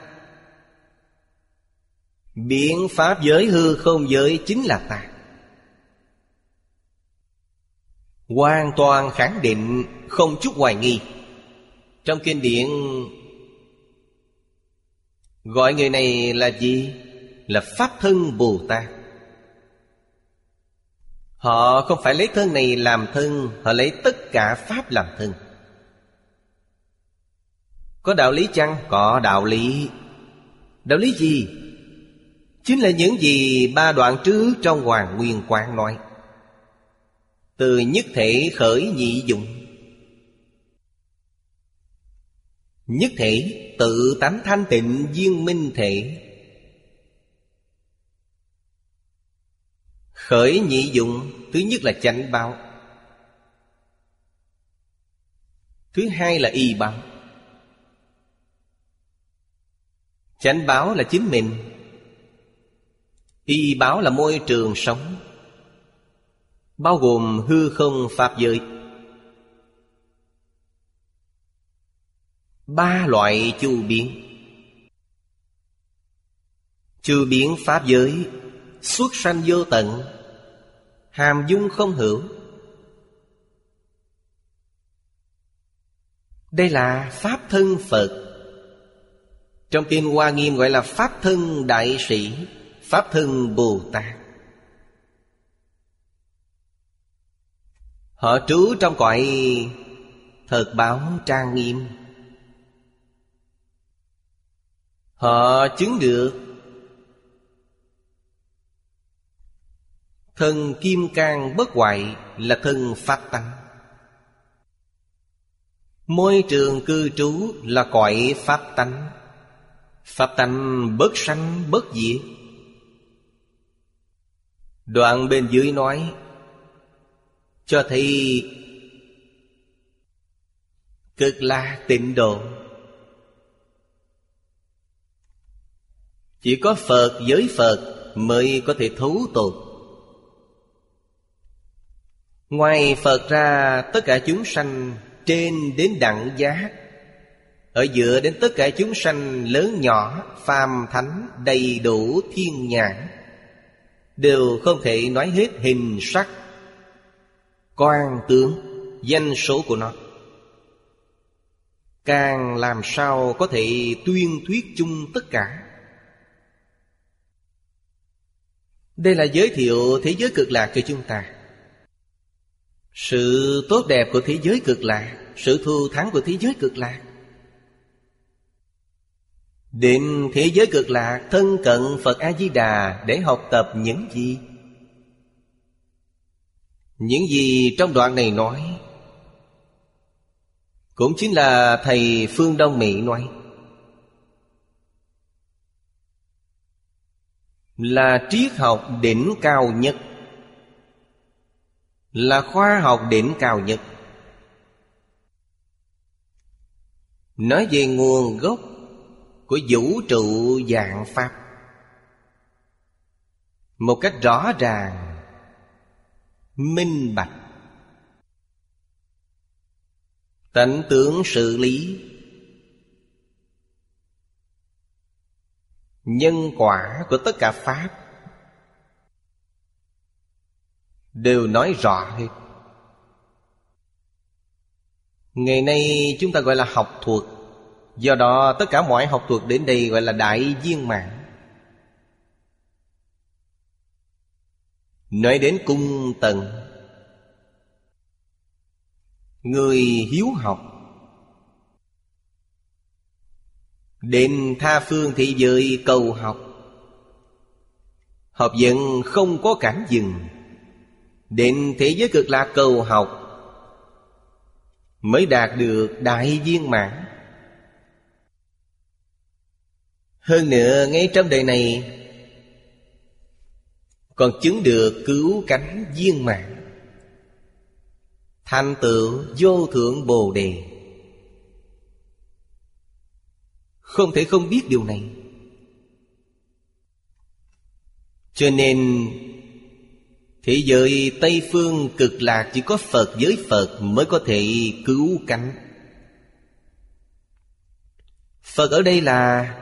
Biện pháp giới hư không giới chính là ta. Hoàn toàn khẳng định Không chút hoài nghi Trong kinh điển, Gọi người này là gì? Là Pháp thân Bồ Tát Họ không phải lấy thân này làm thân, Họ lấy tất cả Pháp làm thân Có đạo lý chăng? Có đạo lý Đạo lý gì? Chính là những gì ba đoạn trước trong Hoàng Nguyên Quang nói từ nhất thể khởi nhị dụng. Nhất thể, tự tánh thanh tịnh viên minh thể. Khởi nhị dụng, Thứ nhất là chánh báo. Thứ hai là y báo. Chánh báo là chính mình. Y báo là môi trường sống. Bao gồm hư không pháp giới. Ba loại chu biến. Chu biến pháp giới, Xuất sanh vô tận, Hàm dung không hữu. Đây là Pháp thân Phật. Trong Kinh Hoa Nghiêm gọi là Pháp thân Đại Sĩ, Pháp thân Bồ Tát. Họ trú trong cõi Thật báo trang nghiêm. Họ chứng được Thân kim cang bất hoại là thân pháp tánh. Môi trường cư trú là cõi pháp tánh. Pháp tánh bất sanh, bất diệt. Đoạn bên dưới nói cho thấy Cực là tịnh độ. Chỉ có Phật, giới Phật mới có thể thấu tột. Ngoài Phật ra, tất cả chúng sanh trên đến đẳng giá Ở giữa đến tất cả chúng sanh lớn nhỏ, Phàm thánh, đầy đủ thiên nhãn, Đều không thể nói hết hình sắc. Quan tướng, Danh số của nó. Càng làm sao có thể tuyên thuyết chung tất cả? Đây là giới thiệu thế giới cực lạc cho chúng ta. Sự tốt đẹp của thế giới cực lạc, Sự thù thắng của thế giới cực lạc. Đến thế giới cực lạc thân cận Phật A-di-đà để học tập những gì? Những gì trong đoạn này nói Cũng chính là Thầy Phương Đông Mỹ nói. Là triết học đỉnh cao nhất. Là khoa học đỉnh cao nhất. Nói về nguồn gốc Của vũ trụ dạng Pháp. Một cách rõ ràng Minh bạch. Tánh tướng sự lý. Nhân quả của tất cả Pháp Đều nói rõ hết. Ngày nay chúng ta gọi là học thuật. Do đó, tất cả mọi học thuật đến đây gọi là đại viên mạng. Nói đến cung tầng Người hiếu học. Đến tha phương thị giới cầu học. Học dân không có cản dừng. Đến thế giới cực lạc cầu học. Mới đạt được đại viên mãn. Hơn nữa ngay trong đời này còn chứng được cứu cánh viên mãn. Thành tựu vô thượng bồ đề. Không thể không biết điều này. Cho nên, Thế giới Tây Phương cực lạc chỉ có Phật với Phật mới có thể cứu cánh. Phật ở đây là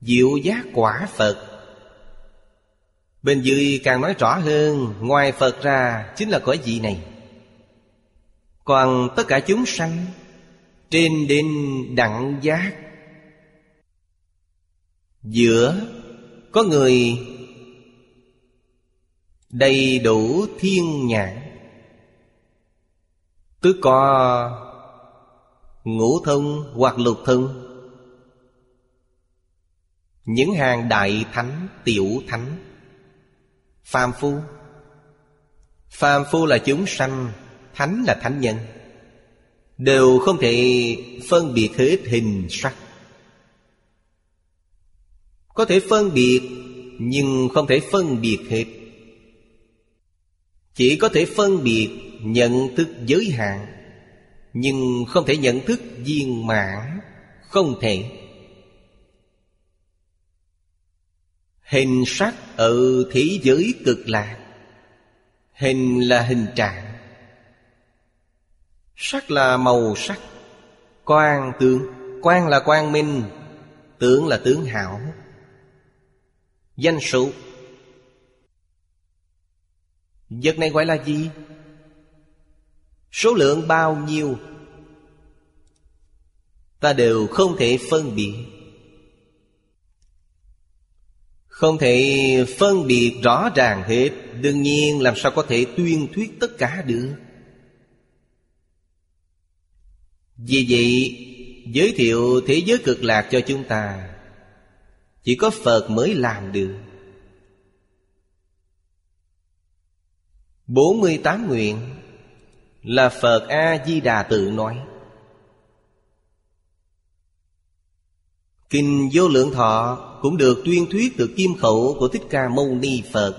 Diệu giác quả Phật. Bên dưới càng nói rõ hơn, Ngoài Phật ra chính là cõi vị này. Còn tất cả chúng sanh Trên đến đẳng giác. Giữa có người đầy đủ thiên nhãn. Tức có ngũ thông hoặc lục thông. Những hàng đại thánh, tiểu thánh phàm phu. Phàm phu là chúng sanh, thánh là thánh nhân. Đều không thể phân biệt hết hình sắc. Có thể phân biệt, nhưng không thể phân biệt hết. Chỉ có thể phân biệt nhận thức giới hạn, Nhưng không thể nhận thức viên mãn, Không thể. Hình sắc ở thế giới cực lạc. Hình là hình trạng. Sắc là màu sắc. Quang tướng. Quang là quang minh. Tướng là tướng hảo. Danh số Vật này gọi là gì? Số lượng bao nhiêu? Ta đều không thể phân biệt. Không thể phân biệt rõ ràng hết, Đương nhiên làm sao có thể tuyên thuyết tất cả được. Vì vậy, Giới thiệu thế giới cực lạc cho chúng ta, Chỉ có Phật mới làm được. 48 nguyện Là Phật A-di-đà tự nói. Kinh vô lượng thọ cũng được tuyên thuyết từ kim khẩu của Thích Ca Mâu Ni Phật.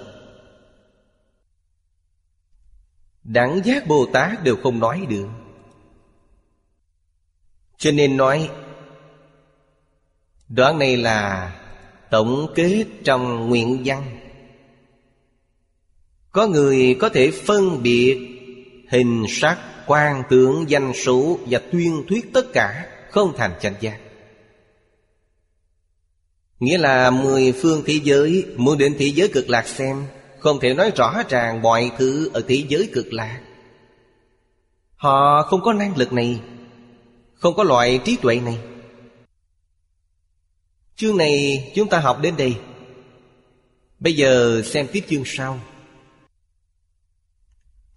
Đẳng giác Bồ Tát đều không nói được. Cho nên nói Đoạn này là tổng kết trong nguyện văn. Có người có thể phân biệt Hình sắc, quan tưởng danh số Và tuyên thuyết tất cả Không thành chánh giác. Nghĩa là mười phương thế giới Muốn đến thế giới cực lạc xem, Không thể nói rõ ràng mọi thứ Ở thế giới cực lạc. Họ không có năng lực này, Không có loại trí tuệ này. Chương này chúng ta học đến đây. Bây giờ xem tiếp chương sau.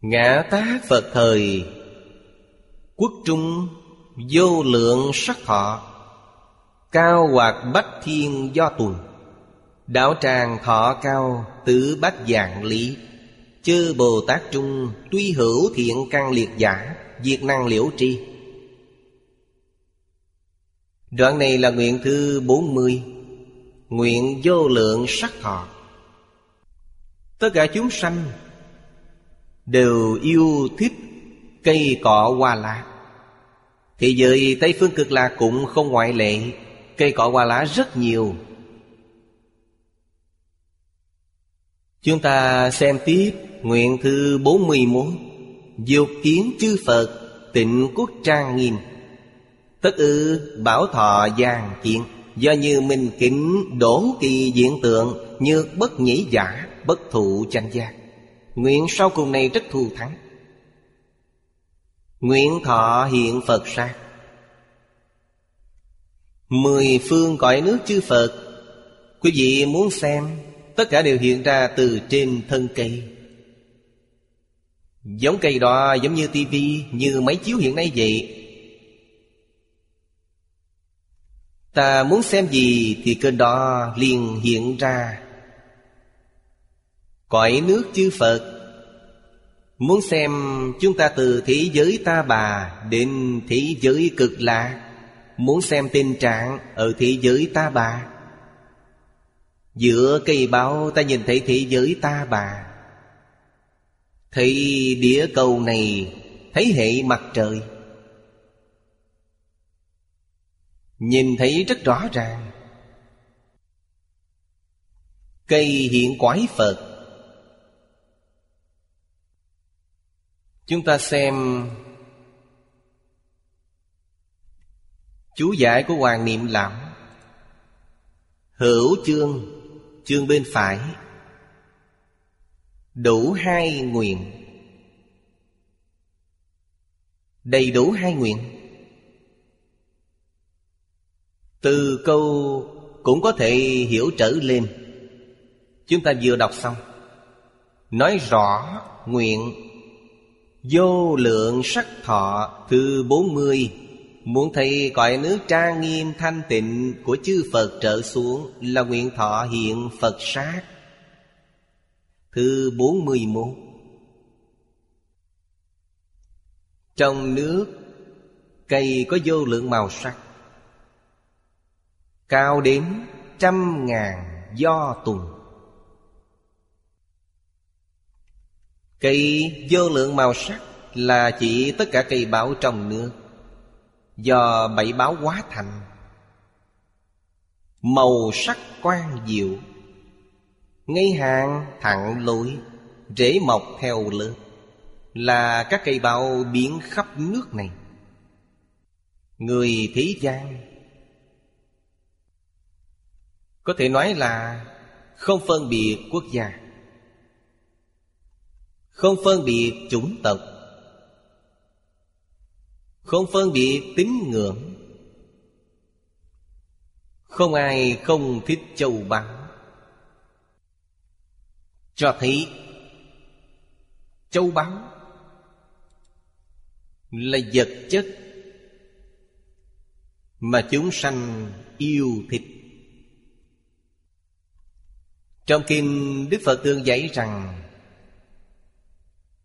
Ngã tá Phật thời, Quốc trung vô lượng sắc thọ. Cao hoặc bách thiên do tuần. Đạo tràng thọ cao, tứ bách dạng lý. Chư Bồ Tát Trung Tuy hữu thiện căn liệt giả, Diệt năng liễu tri. Đoạn này là nguyện thứ 40 Nguyện vô lượng sắc thọ. Tất cả chúng sanh Đều yêu thích cây cỏ hoa lá. Thì giới Tây Phương Cực Lạc cũng không ngoại lệ. Cây cỏ hoa lá rất nhiều. Chúng ta xem tiếp Nguyện thư 41 Dục kiến chư Phật, Tịnh quốc trang nghiêm. Tất ư, bảo thọ giang kiện. Do như minh kính đổ kỳ diện tượng, Như bất nhĩ giả, Bất thụ tranh giác. Nguyện sau cùng này rất thù thắng. Nguyện thọ hiện Phật sát. Mười phương cõi nước chư Phật. Quý vị muốn xem Tất cả đều hiện ra từ trên thân cây. Giống cây đó giống như tivi Như máy chiếu hiện nay vậy. Ta muốn xem gì thì kênh đó liền hiện ra. Cõi nước chư Phật. Muốn xem chúng ta từ thế giới ta bà Đến thế giới cực lạc. Muốn xem tình trạng ở thế giới ta bà. Giữa cây báo ta nhìn thấy thế giới ta bà. Thấy đĩa cầu này, Thấy hệ mặt trời. Nhìn thấy rất rõ ràng. Cây hiện quái Phật. Chúng ta xem Chú giải của Hoàng Niệm Lão Hữu chương Chương bên phải. Đủ hai nguyện. Đầy đủ hai nguyện. Từ câu cũng có thể hiểu trở lên. Chúng ta vừa đọc xong. Nói rõ nguyện. Vô lượng sắc thọ thứ 40 Muốn thấy cõi nước trang nghiêm thanh tịnh Của chư Phật trở xuống Là nguyện thọ hiện Phật sát. Thứ 41 Trong nước, Cây có vô lượng màu sắc. Cao đến trăm ngàn do tùng. Cây vô lượng màu sắc Là chỉ tất cả cây bão trong nước. Do bảy báo hóa thành. Màu sắc quan diệu Ngay hàng thẳng lối, Rễ mọc theo lớp Là các cây bao biến khắp nước này. Người thế gian, Có thể nói là Không phân biệt quốc gia, Không phân biệt chủng tộc không phân biệt tín ngưỡng. Không ai không thích châu báu. Cho thấy Châu báu Là vật chất Mà chúng sanh yêu thích. Trong kinh Đức Phật tương dạy rằng,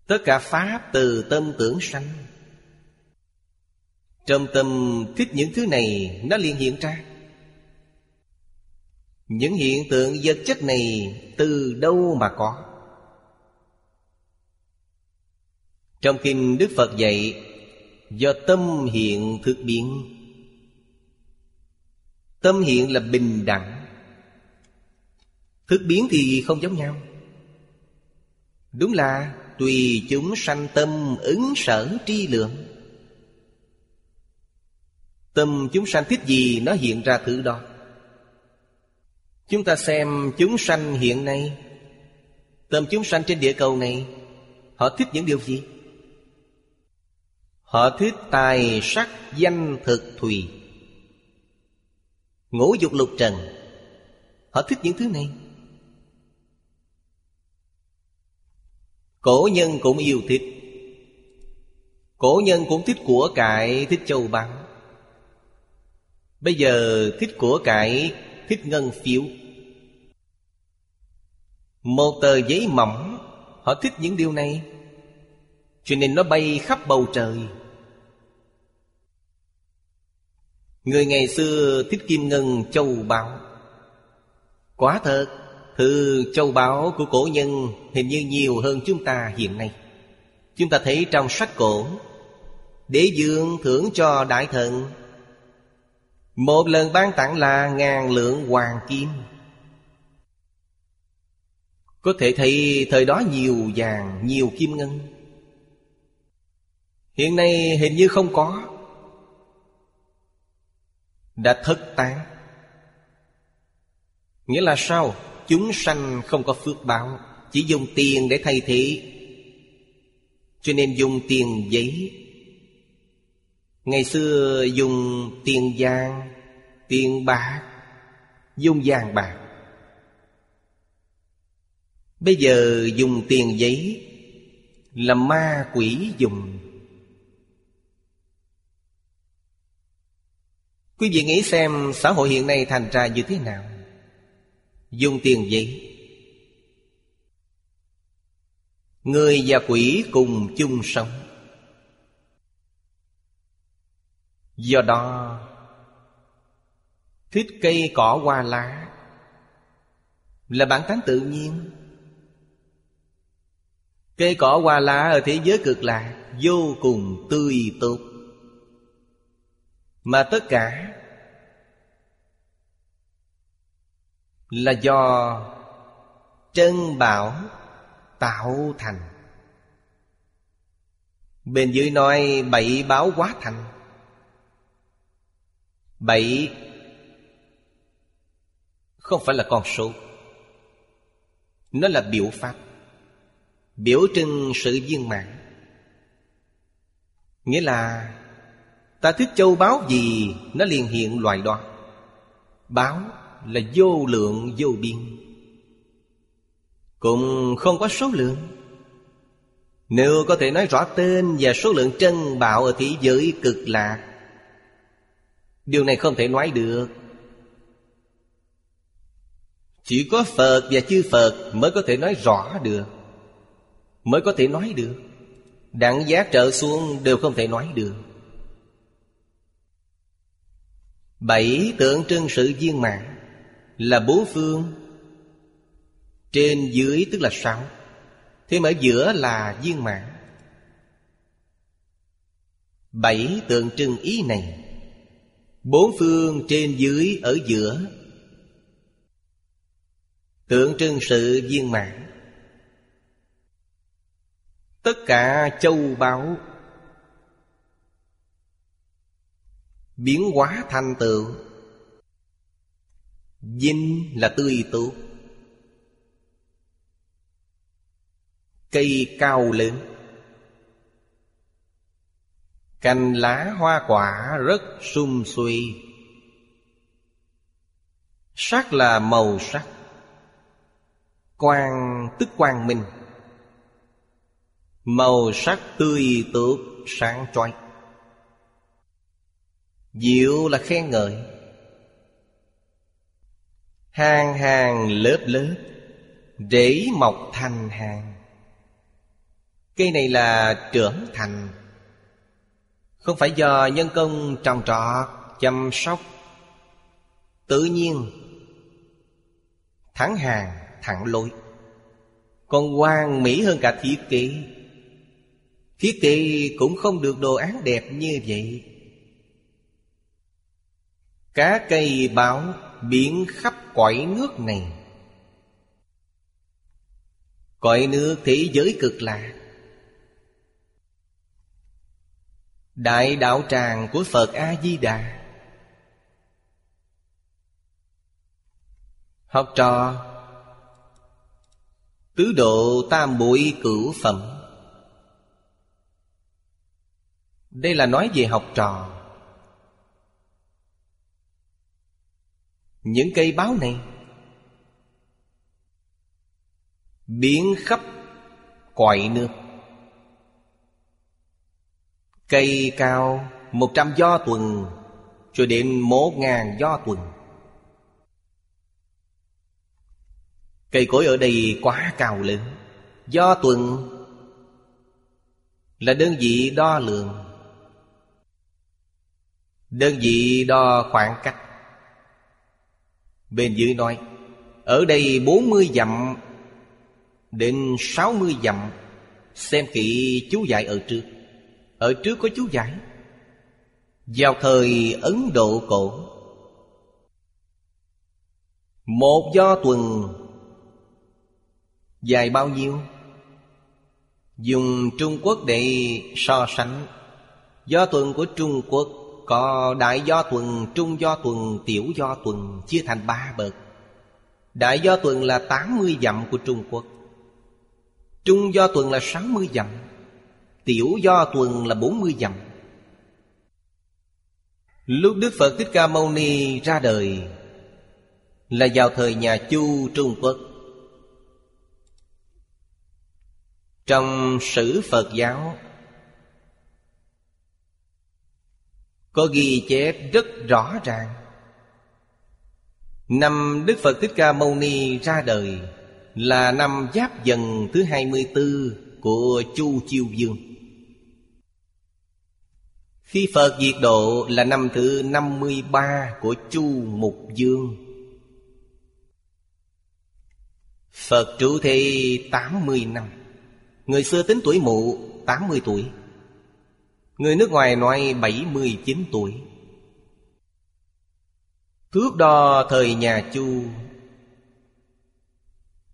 Tất cả Pháp từ tâm tưởng sanh trong tâm thích những thứ này, Nó liền hiện ra. Những hiện tượng vật chất này Từ đâu mà có? Trong kinh Đức Phật dạy, Do tâm hiện thực biến. Tâm hiện là bình đẳng. Thức biến thì không giống nhau. Đúng là Tùy chúng sanh tâm ứng sở tri lượng. Tâm chúng sanh thích gì nó hiện ra thứ đó. Chúng ta xem chúng sanh hiện nay. Tâm chúng sanh trên địa cầu này, Họ thích những điều gì? Họ thích tài sắc danh thực thùy. Ngũ dục lục trần, Họ thích những thứ này. Cổ nhân cũng yêu thích. Cổ nhân cũng thích của cải Thích châu báu Bây giờ thích của cải Thích ngân phiếu. Một tờ giấy mỏng, Họ thích những điều này. Cho nên nó bay khắp bầu trời. Người ngày xưa thích kim ngân, châu báu. Quá thật Thư châu báu của cổ nhân hình như nhiều hơn chúng ta hiện nay. Chúng ta thấy trong sách cổ, Đế dương thưởng cho đại thần một lần ban tặng là ngàn lượng hoàng kim. Có thể thấy thời đó nhiều vàng, nhiều kim ngân. Hiện nay hình như không có. Đã thất tán. Nghĩa là sao? Chúng sanh không có phước báo Chỉ dùng tiền để thay thế. Cho nên dùng tiền giấy Ngày xưa dùng tiền vàng, Tiền bạc, Dùng vàng bạc. Bây giờ dùng tiền giấy Là ma quỷ dùng. Quý vị nghĩ xem xã hội hiện nay thành ra như thế nào? Dùng tiền giấy. Người và quỷ cùng chung sống. Do đó Thích cây cỏ hoa lá Là bản tánh tự nhiên. Cây cỏ hoa lá ở thế giới cực lạc Vô cùng tươi tốt. Mà tất cả Là do chân bảo tạo thành. Bên dưới nói bảy báo quá thành. Bảy. Không phải là con số. Nó là biểu pháp. Biểu trưng sự viên mãn. Nghĩa là, Ta thích châu báo gì Nó liền hiện loài đó. Báo là vô lượng, vô biên. Cũng không có số lượng. Nếu có thể nói rõ tên và số lượng trân bạo ở thế giới cực lạc Điều này không thể nói được. Chỉ có Phật và chư Phật mới có thể nói rõ được. Mới có thể nói được. Đặng giác trở xuống đều không thể nói được. Bảy tượng trưng sự viên mãn Là bố phương. Trên dưới tức là sáu. Thế mà ở giữa là viên mãn. Bảy tượng trưng ý này Bốn phương trên dưới ở giữa. Tượng trưng sự viên mãn. Tất cả châu báu. Biến hóa thành tựu Dinh là tươi tốt. Cây cao lớn. Cành lá hoa quả rất sum suy. Sắc là màu sắc. Quang tức quang minh. Màu sắc tươi tốt, sáng trói Diệu là khen ngợi. Hàng hàng lớp lớp để mọc thành hàng. Cây này là trưởng thành không phải do nhân công trồng trọt, Chăm sóc. Tự nhiên, Thẳng hàng, thẳng lối. Còn hoàn mỹ hơn cả thiết kế. Thiết kế cũng không được đồ án đẹp như vậy. Cá cây báo biển khắp cõi nước này. Cõi nước thế giới cực lạc. Đại đạo tràng của Phật A-di-đà. Học trò. Tứ độ tam bụi cửu phẩm. Đây là nói về học trò. Những cây báo này. Biến khắp cõi nước. Cây cao, một trăm do tuần Cho đến một ngàn do tuần. Cây cối ở đây quá cao lớn. Do tuần Là đơn vị đo lường. Đơn vị đo khoảng cách. Bên dưới nói, Ở đây 40 dặm Đến 60 dặm. Xem kỹ chú dạy ở trước ở trước có chú giải. Vào thời Ấn Độ cổ Một do tuần Dài bao nhiêu? Dùng Trung Quốc để so sánh. Do tuần của Trung Quốc Có đại do tuần, trung do tuần, tiểu do tuần Chia thành ba bậc. Đại do tuần là 80 dặm của Trung Quốc. Trung do tuần là 60 dặm. Tiểu do tuần là 40 dặm. Lúc Đức Phật Thích Ca Mâu Ni ra đời, Là vào thời nhà Chu Trung Quốc. Trong sử Phật giáo, Có ghi chép rất rõ ràng. Năm Đức Phật Thích Ca Mâu Ni ra đời Là năm Giáp Dần thứ 24 của Chu Chiêu Dương khi Phật diệt độ là năm thứ 53 của Chu Mục Dương. Phật trụ thị 80 năm. Người xưa tính tuổi mụ 80 tuổi. Người nước ngoài nói 79 tuổi. Thước đo thời nhà Chu.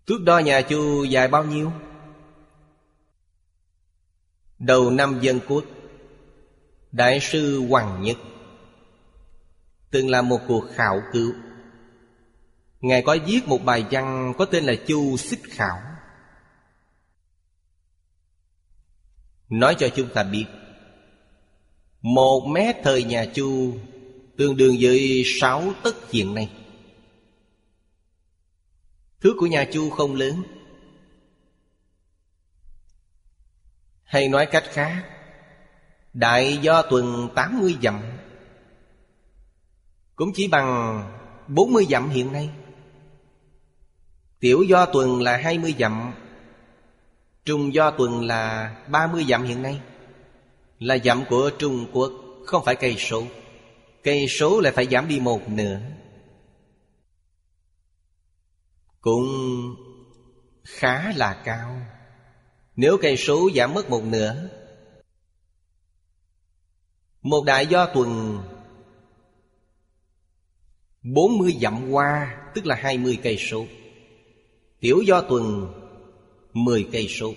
Thước đo nhà Chu dài bao nhiêu? Đầu năm dân quốc. Đại sư Hoàng Nhất. Từng làm một cuộc khảo cứu. Ngài có viết một bài văn có tên là Chu Xích Khảo. Nói cho chúng ta biết, Một mét thời nhà Chu Tương đương với sáu tấc hiện nay. Thước của nhà Chu không lớn. Hay nói cách khác Đại do tuần 80 dặm. Cũng chỉ bằng 40 dặm hiện nay. Tiểu do tuần là 20 dặm. Trung do tuần là 30 dặm hiện nay. Là dặm của Trung Quốc, Không phải cây số. Cây số lại phải giảm đi một nửa. Cũng khá là cao. Nếu cây số giảm mất một nửa một đại do tuần 40 dặm qua, Tức là 20 cây số. Tiểu do tuần 10 cây số.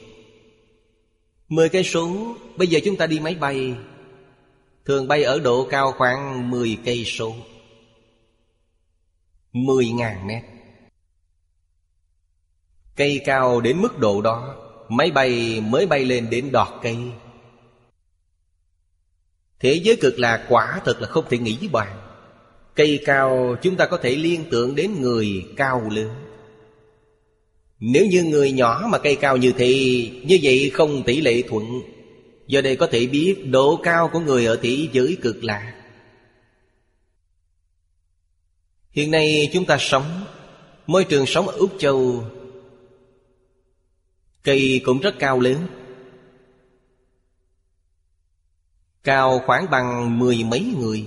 10 cây số, Bây giờ chúng ta đi máy bay. Thường bay ở độ cao khoảng 10 cây số. 10.000 mét. Cây cao đến mức độ đó, Máy bay mới bay lên đến đọt cây. Thế giới cực lạc quả thật là không thể nghĩ bàn. Cây cao chúng ta có thể liên tưởng đến người cao lớn. Nếu như người nhỏ mà cây cao như thế Như vậy không tỷ lệ thuận. Do đây có thể biết độ cao của người ở thế giới cực lạc Hiện nay chúng ta sống, Môi trường sống ở Úc Châu Cây cũng rất cao lớn. Cao khoảng bằng mười mấy người.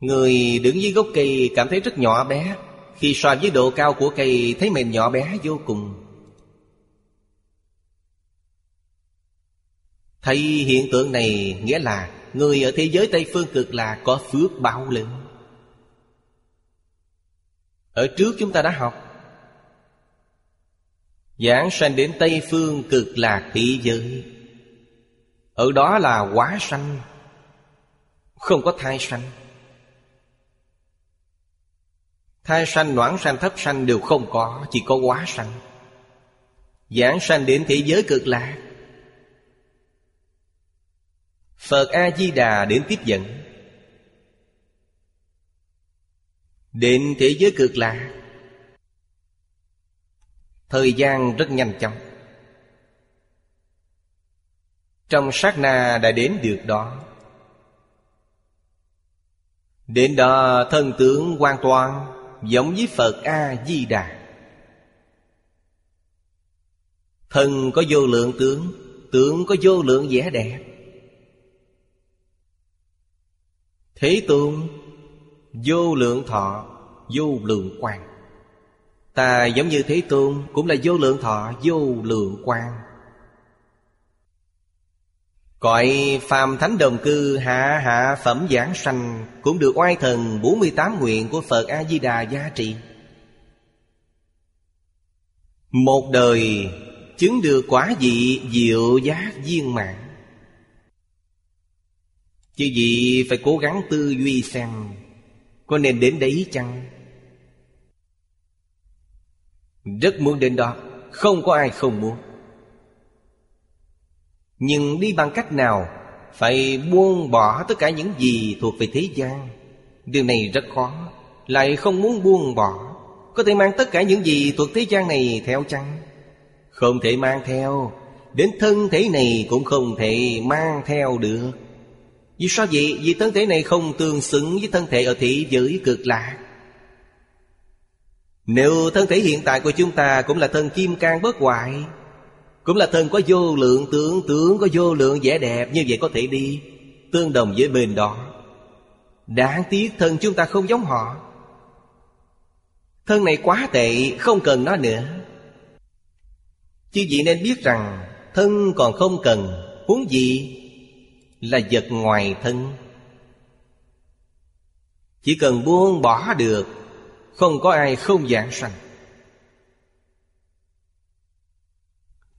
Người đứng dưới gốc cây cảm thấy rất nhỏ bé. Khi so với độ cao của cây, thấy mình nhỏ bé vô cùng. Thấy hiện tượng này, nghĩa là Người ở thế giới Tây Phương cực là có phước bao lớn. Ở trước chúng ta đã học, Giảng sanh đến Tây Phương cực lạc thế giới. Ở đó là quá sanh. Không có thai sanh. Thai sanh, noãn sanh, thấp sanh đều không có Chỉ có quá sanh. Giảng sanh đến thế giới cực lạc. Phật A-di-đà đến tiếp dẫn. Đến thế giới cực lạc. Thời gian rất nhanh chóng. Trong sát na đã đến được đó. Đến đó thân tướng hoàn toàn, Giống với Phật A-di-đà. Thân có vô lượng tướng Tướng có vô lượng vẻ đẹp. Thế tôn, Vô lượng thọ, Vô lượng quang Ta giống như Thế Tôn Cũng là vô lượng thọ, Vô lượng quang Cõi phàm thánh đồng cư hạ hạ phẩm giảng sanh Cũng được oai thần 48 nguyện của Phật A-di-đà gia trị Một đời chứng được quả vị diệu giác viên mạng Chứ gì phải cố gắng tư duy xem Có nên đến đấy chăng? Rất muốn đến đó, Không có ai không muốn. Nhưng đi bằng cách nào Phải buông bỏ tất cả những gì thuộc về thế gian? Điều này rất khó, Lại không muốn buông bỏ. Có thể mang tất cả những gì thuộc thế gian này theo chăng? Không thể mang theo. Đến thân thể này cũng không thể mang theo được. Vì sao vậy? Vì thân thể này không tương xứng với thân thể ở thị giới cực lạc. Nếu thân thể hiện tại của chúng ta cũng là thân kim cang bất hoại cũng là thân có vô lượng tướng Tướng có vô lượng vẻ đẹp, Như vậy có thể đi Tương đồng với bên đó. Đáng tiếc thân chúng ta không giống họ. Thân này quá tệ, Không cần nó nữa. Chứ vị nên biết rằng, Thân còn không cần, Huống gì Là vật ngoài thân. Chỉ cần buông bỏ được, không có ai không giảng sanh.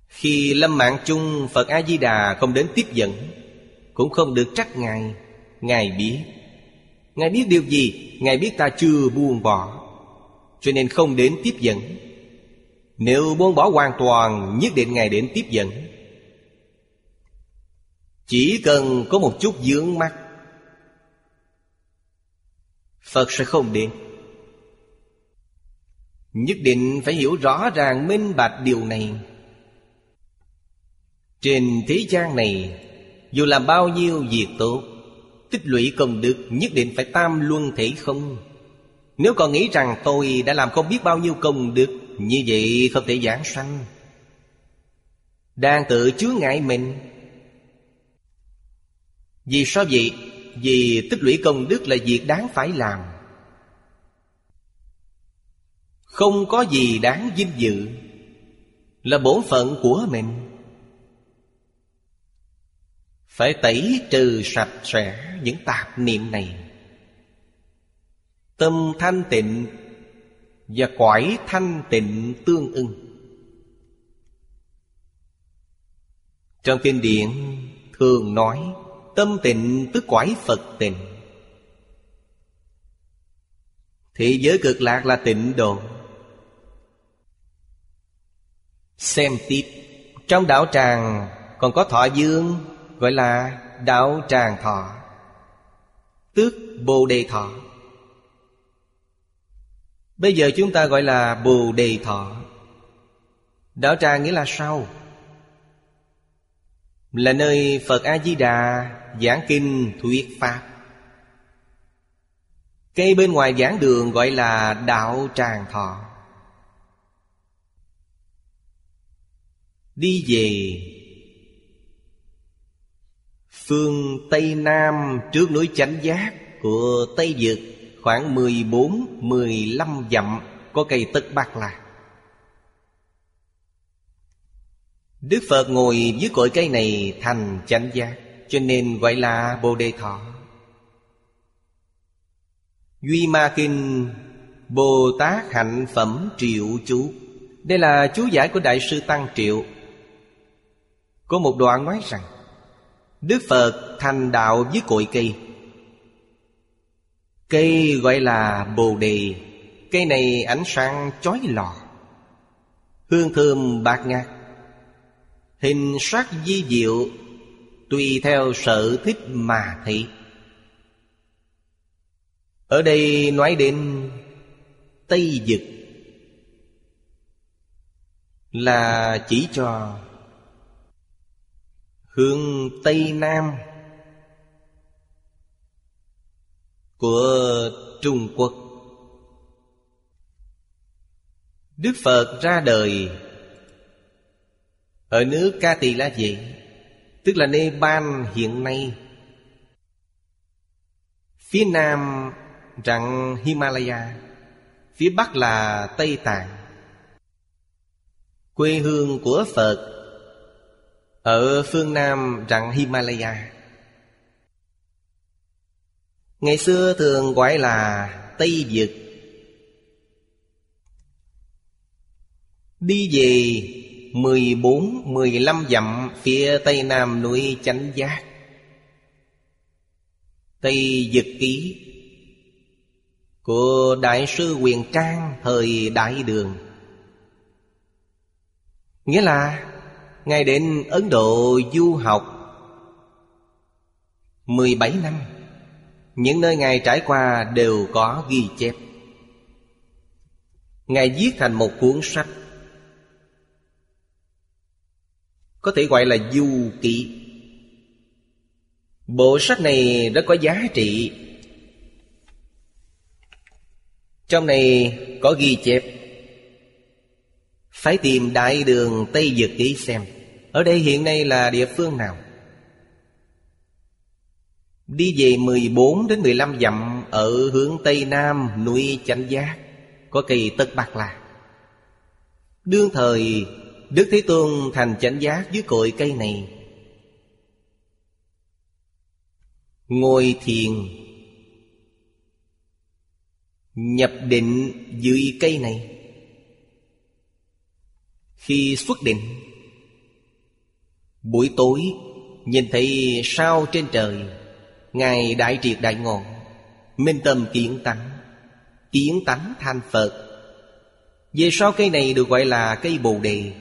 Khi lâm mạng chung, Phật A-di-đà không đến tiếp dẫn, Cũng không được trách Ngài. Ngài biết. Ngài biết điều gì? Ngài biết ta chưa buông bỏ, Cho nên không đến tiếp dẫn. Nếu buông bỏ hoàn toàn, Nhất định Ngài đến tiếp dẫn. Chỉ cần có một chút dướng mắt, Phật sẽ không đến. Nhất định phải hiểu rõ ràng, minh bạch điều này. Trên thế gian này, Dù làm bao nhiêu việc tốt, Tích lũy công đức Nhất định phải tam luân thể không? Nếu còn nghĩ rằng tôi đã làm không biết bao nhiêu công đức, Như vậy không thể giảng sanh. Đang tự chứa ngại mình. Vì sao vậy? Vì tích lũy công đức là việc đáng phải làm. Không có gì đáng vinh dự, Là bổn phận của mình. Phải tẩy trừ sạch sẽ những tạp niệm này. Tâm thanh tịnh Và quải thanh tịnh tương ưng. Trong kinh điển thường nói, Tâm tịnh tức quải Phật tịnh. Thế giới cực lạc là tịnh độ. Xem tiếp, Trong đạo tràng còn có thọ dương Gọi là đạo tràng thọ, Tước bồ đề thọ. Bây giờ chúng ta gọi là bồ đề thọ. Đạo tràng nghĩa là sao? Là nơi Phật A-di-đà giảng kinh thuyết Pháp. Cây bên ngoài giảng đường gọi là đạo tràng thọ. Đi về Phương Tây Nam trước núi Chánh Giác Của Tây Dược, Khoảng 14-15 dặm, Có cây tất bạc lạc Đức Phật ngồi dưới cội cây này thành chánh giác, Cho nên gọi là Bồ Đề Thọ. Duy Ma Kinh, Bồ Tát Hạnh Phẩm Triệu Chú. Đây là chú giải của Đại sư Tăng Triệu. Có một đoạn nói rằng Đức Phật thành đạo với cội cây. Cây gọi là bồ đề. Cây này ánh sáng chói lò Hương thơm bạc ngát. Hình sắc di diệu, Tùy theo sở thích mà thị. Ở đây nói đến Tây Dực Là chỉ cho hướng Tây Nam của Trung Quốc. Đức Phật ra đời ở nước Ca Tỳ La Vệ, tức là Nepal hiện nay. Phía nam rặng Himalaya, phía bắc là Tây Tạng. Quê hương của Phật ở phương Nam rặng Himalaya. Ngày xưa thường gọi là Tây Vực Đi về 14-15 dặm phía tây nam núi Chánh Giác. Tây Dực Ký. Của Đại sư Quyền Trang thời Đại Đường. Nghĩa là Ngài đến Ấn Độ du học. 17 năm, Những nơi Ngài trải qua đều có ghi chép. Ngài viết thành một cuốn sách. Có thể gọi là du ký. Bộ sách này rất có giá trị. Trong này có ghi chép. Phải tìm đại đường Tây Dược ký xem. Ở đây hiện nay là địa phương nào? Đi về 14 đến 15 dặm Ở hướng Tây Nam, núi Chánh Giác, Có cây Tất Bạc Lạc Đương thời, Đức Thế Tôn thành chánh giác dưới cội cây này. Ngồi thiền, Nhập định dưới cây này. Khi xuất định Buổi tối, Nhìn thấy sao trên trời, Ngài Đại Triệt Đại Ngộ Minh tâm kiến tánh Kiến tánh thanh Phật. Về sau cây này được gọi là cây Bồ Đề?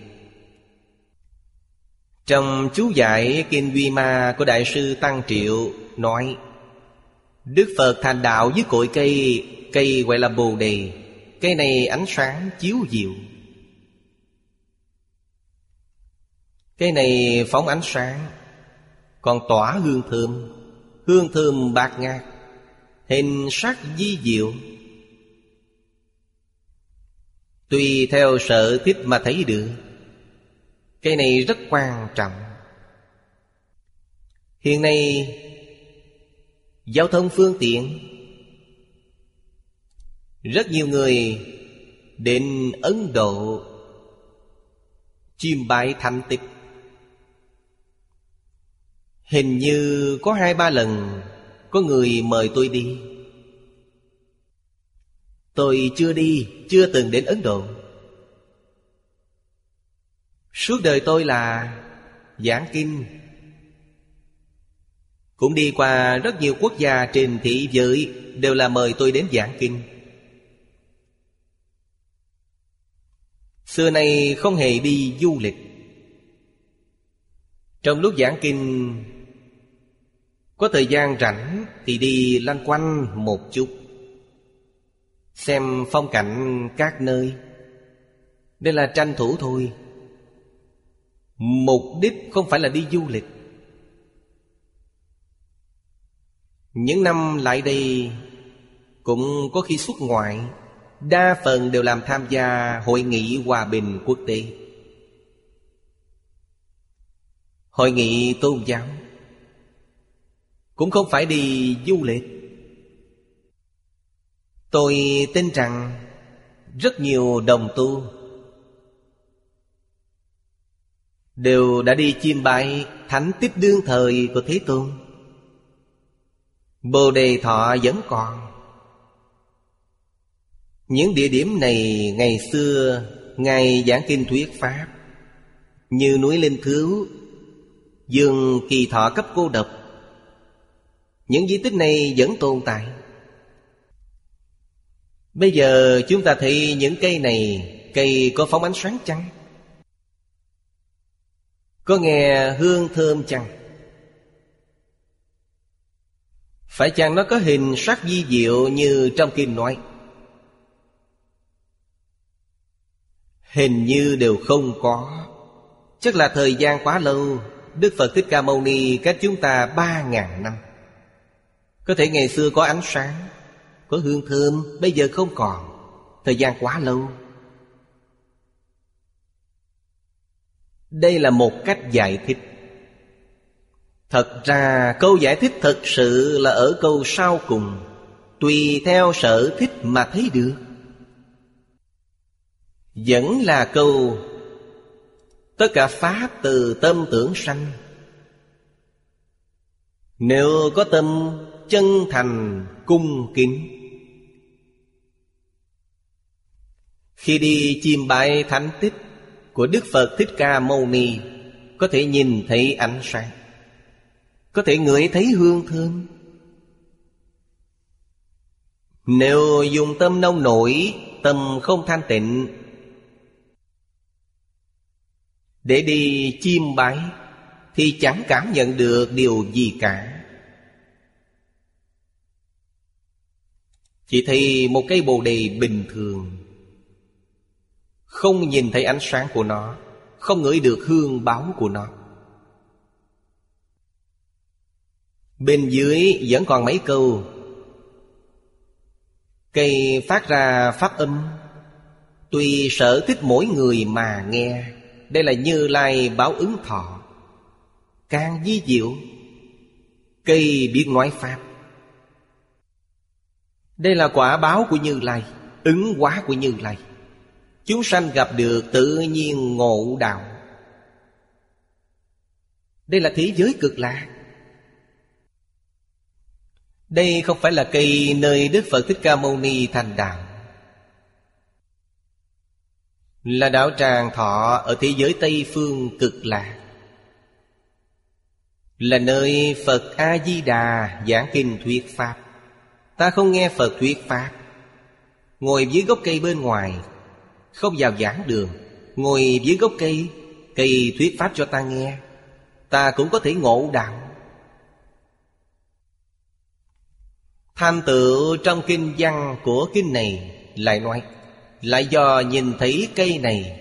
Trong chú giải Kinh Duy Ma của Đại sư Tăng Triệu nói, Đức Phật thành đạo dưới cội cây Cây gọi là Bồ Đề. Cây này ánh sáng chiếu diệu. Cây này phóng ánh sáng, Còn tỏa hương thơm Hương thơm bạc ngát, Hình sắc di diệu. Tùy theo sở thích mà thấy được, cái này rất quan trọng. Hiện nay, Giao thông phương tiện, Rất nhiều người Đến Ấn Độ Chiêm bái thành tịch Hình như có hai ba lần Có người mời tôi đi. Tôi chưa đi, Chưa từng đến Ấn Độ. Suốt đời tôi là giảng kinh. Cũng đi qua rất nhiều quốc gia trên thị giới Đều là mời tôi đến giảng kinh. Xưa nay không hề đi du lịch. Trong lúc giảng kinh có thời gian rảnh Thì đi lanh quanh một chút, Xem phong cảnh các nơi. Đây là tranh thủ thôi. Mục đích không phải là đi du lịch. Những năm lại đây Cũng có khi xuất ngoại, Đa phần đều làm tham gia Hội nghị Hòa bình quốc tế. Hội nghị tôn giáo. Cũng không phải đi du lịch. Tôi tin rằng Rất nhiều đồng tu Đều đã đi chiêm bái Thánh tích đương thời của Thế Tôn. Bồ Đề Thọ vẫn còn. Những địa điểm này ngày xưa Ngài giảng kinh thuyết Pháp, Như núi Linh Cứu Dương kỳ thọ cấp cô độc những di tích này vẫn tồn tại Bây giờ chúng ta thấy những cây này, Cây có phóng ánh sáng chăng? Có nghe hương thơm chăng? Phải chăng nó có hình sắc di diệu như trong kinh nói? Hình như đều không có Chắc là thời gian quá lâu, Đức Phật Thích Ca Mâu Ni cách chúng ta ba ngàn năm có thể ngày xưa có ánh sáng, Có hương thơm, Bây giờ không còn. Thời gian quá lâu. Đây là một cách giải thích. Thật ra, câu giải thích thật sự là ở câu sau cùng, Tùy theo sở thích mà thấy được. Vẫn là câu, Tất cả Pháp từ tâm tưởng sanh. Nếu có tâm chân thành cung kính. Khi đi chiêm bái thánh tích Của Đức Phật Thích Ca Mâu Ni, Có thể nhìn thấy ánh sáng, Có thể ngửi thấy hương thơm. Nếu dùng tâm nông nổi, Tâm không thanh tịnh, Để đi chiêm bái Thì chẳng cảm nhận được điều gì cả. Chỉ thấy một cây bồ đề bình thường. Không nhìn thấy ánh sáng của nó, Không ngửi được hương báo của nó. Bên dưới vẫn còn mấy câu. Cây phát ra pháp âm. Tùy sở thích mỗi người mà nghe, Đây là Như Lai báo ứng thọ. Càng di diệu, Cây biết nói Pháp. Đây là quả báo của Như Lai, Ứng hóa của Như Lai. Chúng sanh gặp được tự nhiên ngộ đạo. Đây là thế giới cực lạc đây không phải là cây nơi Đức Phật Thích Ca Mâu Ni thành đạo. Là đạo tràng thọ ở thế giới Tây Phương cực lạc Là nơi Phật A-di-đà giảng kinh thuyết Pháp. Ta không nghe Phật thuyết Pháp. Ngồi dưới gốc cây bên ngoài, Không vào giảng đường. Ngồi dưới gốc cây Cây thuyết Pháp cho ta nghe, Ta cũng có thể ngộ đạo. Thành tự trong kinh văn của kinh này lại nói, Lại do nhìn thấy cây này,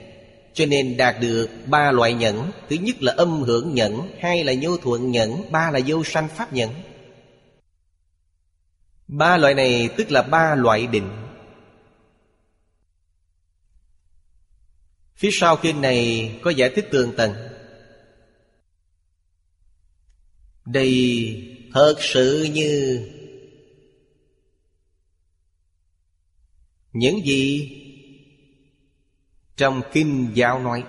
Cho nên đạt được ba loại nhẫn. Thứ nhất là âm hưởng nhẫn, Hai là nhu thuận nhẫn, Ba là vô sanh pháp nhẫn. Ba loại này tức là ba loại định. Phía sau kinh này có giải thích tường tận Đây thật sự như Những gì trong kinh giáo nói.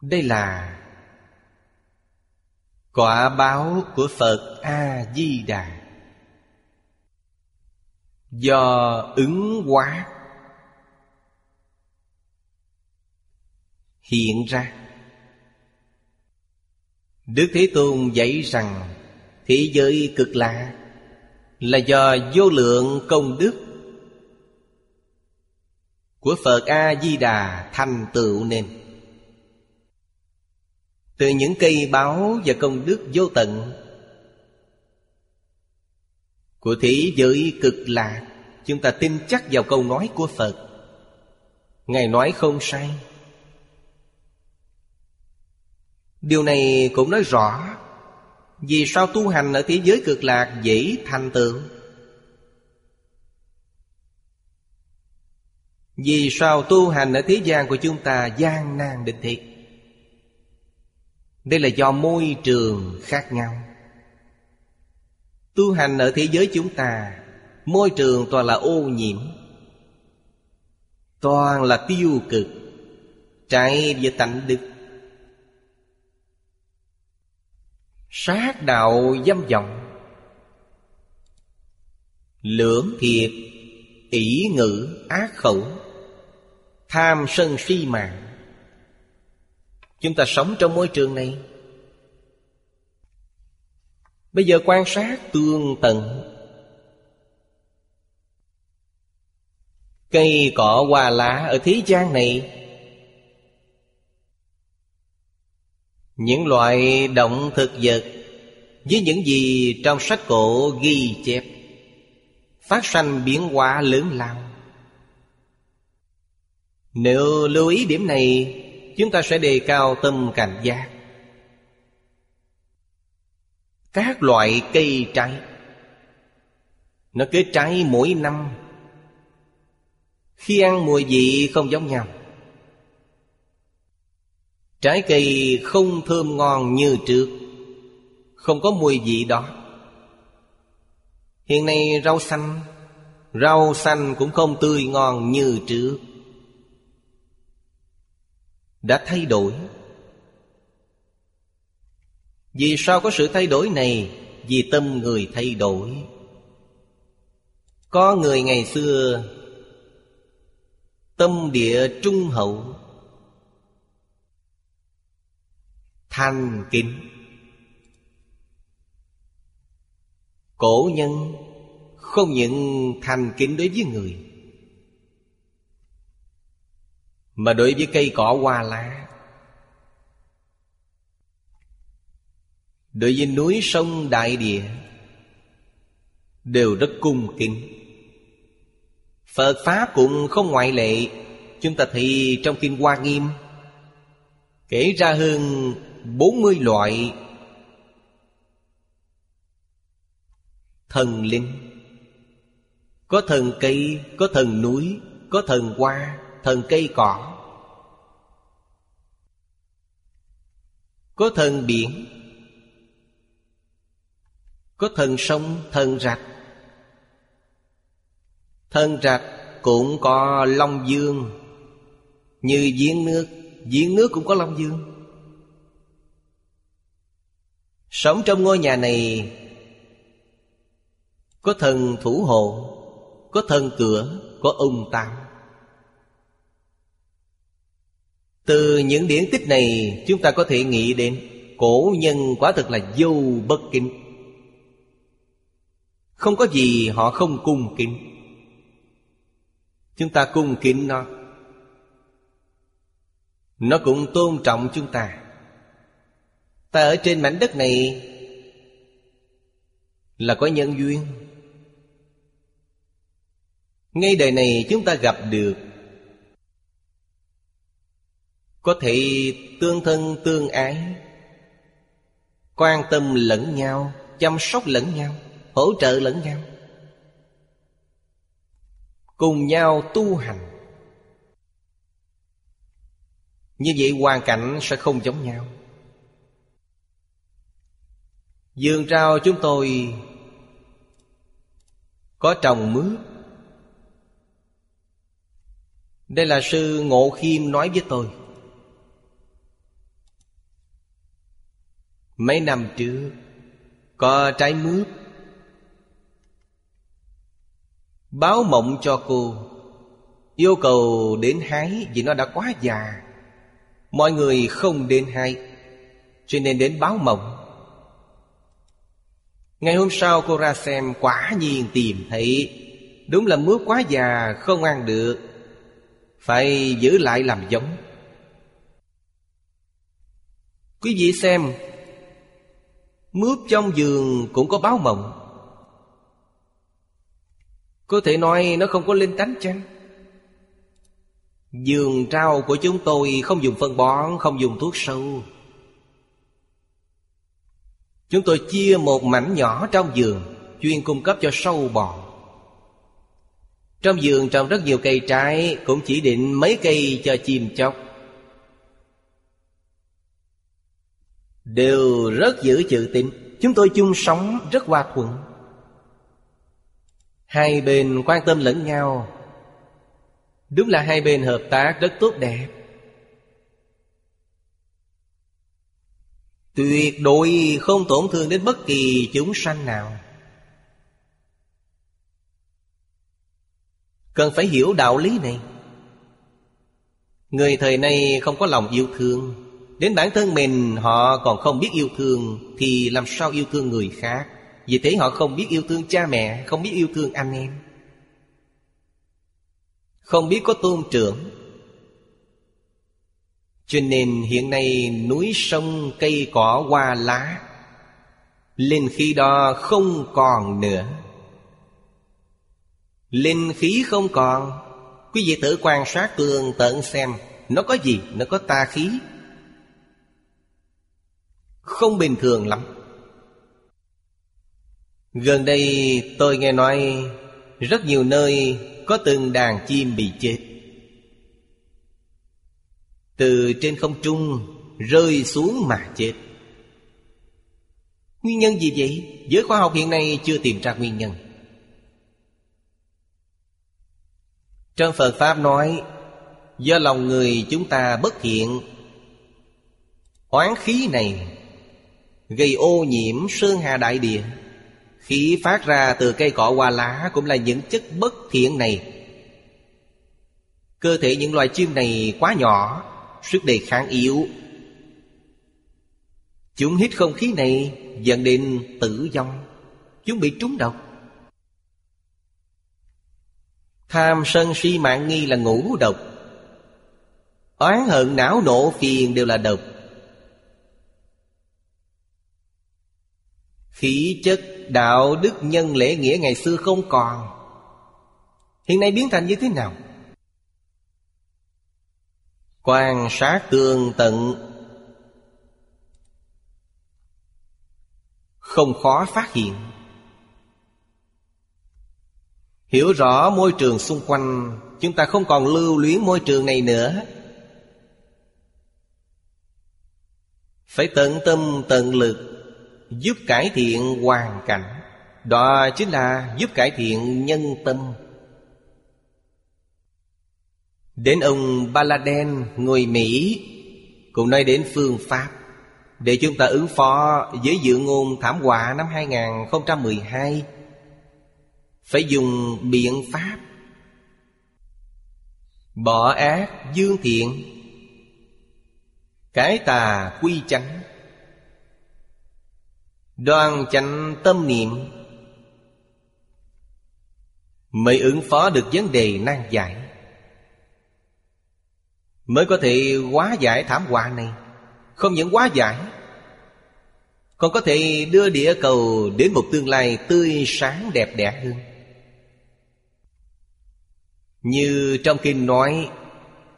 Đây là quả báo của Phật A-di-đà. Do ứng hóa. Hiện ra. Đức Thế Tôn dạy rằng, Thế giới cực lạ là do vô lượng công đức của Phật A Di Đà thành tựu nên. Từ những cây báo và công đức vô tận của thế giới cực lạc, chúng ta tin chắc vào câu nói của Phật. Ngài nói không sai. Điều này cũng nói rõ vì sao tu hành ở thế giới cực lạc dễ thành tựu Vì sao tu hành ở thế gian của chúng ta gian nan định thiệt đây là do môi trường khác nhau. Tu hành ở thế giới chúng ta, Môi trường toàn là ô nhiễm. Toàn là tiêu cực, Trái với tánh đức. Sát đạo dâm vọng. Lưỡng thiệt, ỷ ngữ, ác khẩu. Tham sân si mạng. Chúng ta sống trong môi trường này. Bây giờ quan sát tương tận. Cây cỏ hoa lá ở thế gian này. Những loại động thực vật Với những gì trong sách cổ ghi chép Phát sanh biến hóa lớn lao. Nếu lưu ý điểm này Chúng ta sẽ đề cao tâm cảnh giác. Các loại cây trái. Nó kết trái mỗi năm. Khi ăn mùi vị không giống nhau. Trái cây không thơm ngon như trước. Không có mùi vị đó. Hiện nay rau xanh. Rau xanh cũng không tươi ngon như trước đã thay đổi. Vì sao có sự thay đổi này? Vì tâm người thay đổi. Có người ngày xưa, tâm địa trung hậu thành kính. Cổ nhân không những thành kính đối với người mà đối với cây cỏ hoa lá, đối với núi sông đại địa, đều rất cung kính. Phật pháp cũng không ngoại lệ, chúng ta thì trong kinh hoa nghiêm, kể ra hơn bốn mươi loại thần linh. Có thần cây, có thần núi, có thần hoa thần cây cỏ. Có thần biển, có thần sông, thần rạch. Thần rạch cũng có long dương. Như giếng nước giếng nước cũng có long dương. Sống trong ngôi nhà này, có thần thủ hộ, có thần cửa, có ông tam từ những điển tích này chúng ta có thể nghĩ đến cổ nhân quả thực là vô bất kính. Không có gì họ không cung kính. Chúng ta cung kính nó. Nó cũng tôn trọng chúng ta. Ta ở trên mảnh đất này là có nhân duyên. Ngay đời này chúng ta gặp được có thể tương thân tương ái, quan tâm lẫn nhau, chăm sóc lẫn nhau, hỗ trợ lẫn nhau. Cùng nhau tu hành. Như vậy hoàn cảnh sẽ không giống nhau. Vườn rau chúng tôi có trồng mướp. Đây là sư ngộ khiêm nói với tôi. Mấy năm trước, có trái mướp. Báo mộng cho cô, yêu cầu đến hái vì nó đã quá già. Mọi người không đến hái, cho nên đến báo mộng. Ngày hôm sau cô ra xem quả nhiên tìm thấy, đúng là mướp quá già, không ăn được. Phải giữ lại làm giống. Quý vị xem mướp trong giường cũng có báo mộng. Có thể nói nó không có linh tánh chăng? Giường rau của chúng tôi không dùng phân bón, Không dùng thuốc sâu. Chúng tôi chia một mảnh nhỏ trong giường, Chuyên cung cấp cho sâu bò Trong giường trồng rất nhiều cây trái, Cũng chỉ định mấy cây cho chim chóc. Đều rất giữ chữ tín. Chúng tôi chung sống rất hòa thuận. Hai bên quan tâm lẫn nhau. Đúng là hai bên hợp tác rất tốt đẹp. Tuyệt đối không tổn thương đến bất kỳ chúng sanh nào. Cần phải hiểu đạo lý này. Người thời nay không có lòng yêu thương Đến bản thân mình, họ còn không biết yêu thương, Thì làm sao yêu thương người khác? Vì thế họ không biết yêu thương cha mẹ, Không biết yêu thương anh em. Không biết có tôn trưởng. Cho nên hiện nay núi sông, cây cỏ, hoa lá, Linh khí đó không còn nữa. Linh khí không còn. Quý vị tự quan sát tường tận xem, Nó có gì? Nó có tà khí. Không bình thường lắm. Gần đây tôi nghe nói Rất nhiều nơi có từng đàn chim bị chết. Từ trên không trung rơi xuống mà chết. Nguyên nhân gì vậy? Giới khoa học hiện nay chưa tìm ra nguyên nhân. Trong Phật Pháp nói, Do lòng người chúng ta bất thiện, Oán khí này Gây ô nhiễm sơn hà đại địa. Khí phát ra từ cây cỏ hoa lá Cũng là những chất bất thiện này. Cơ thể những loài chim này quá nhỏ, Sức đề kháng yếu. Chúng hít không khí này Dẫn đến tử vong. Chúng bị trúng độc. Tham sân si mạng nghi là ngũ độc. Oán hận não nộ phiền đều là độc. Khí chất, đạo đức, nhân lễ, nghĩa ngày xưa không còn. Hiện nay biến thành như thế nào? Quan sát tường tận. Không khó phát hiện. Hiểu rõ môi trường xung quanh, Chúng ta không còn lưu luyến môi trường này nữa. Phải tận tâm, tận lực. Giúp cải thiện hoàn cảnh. Đó chính là giúp cải thiện nhân tâm. Đến ông Baladen, người Mỹ Cũng nói đến phương pháp. Để chúng ta ứng phó với dự ngôn thảm họa năm 2012 Phải dùng biện pháp. Bỏ ác dương thiện Cái tà quy chánh. Đoan chánh tâm niệm. Mới ứng phó được vấn đề nan giải. Mới có thể hóa giải thảm họa này. Không những hóa giải, Còn có thể đưa địa cầu đến một tương lai tươi sáng đẹp đẽ hơn. Như trong kinh nói,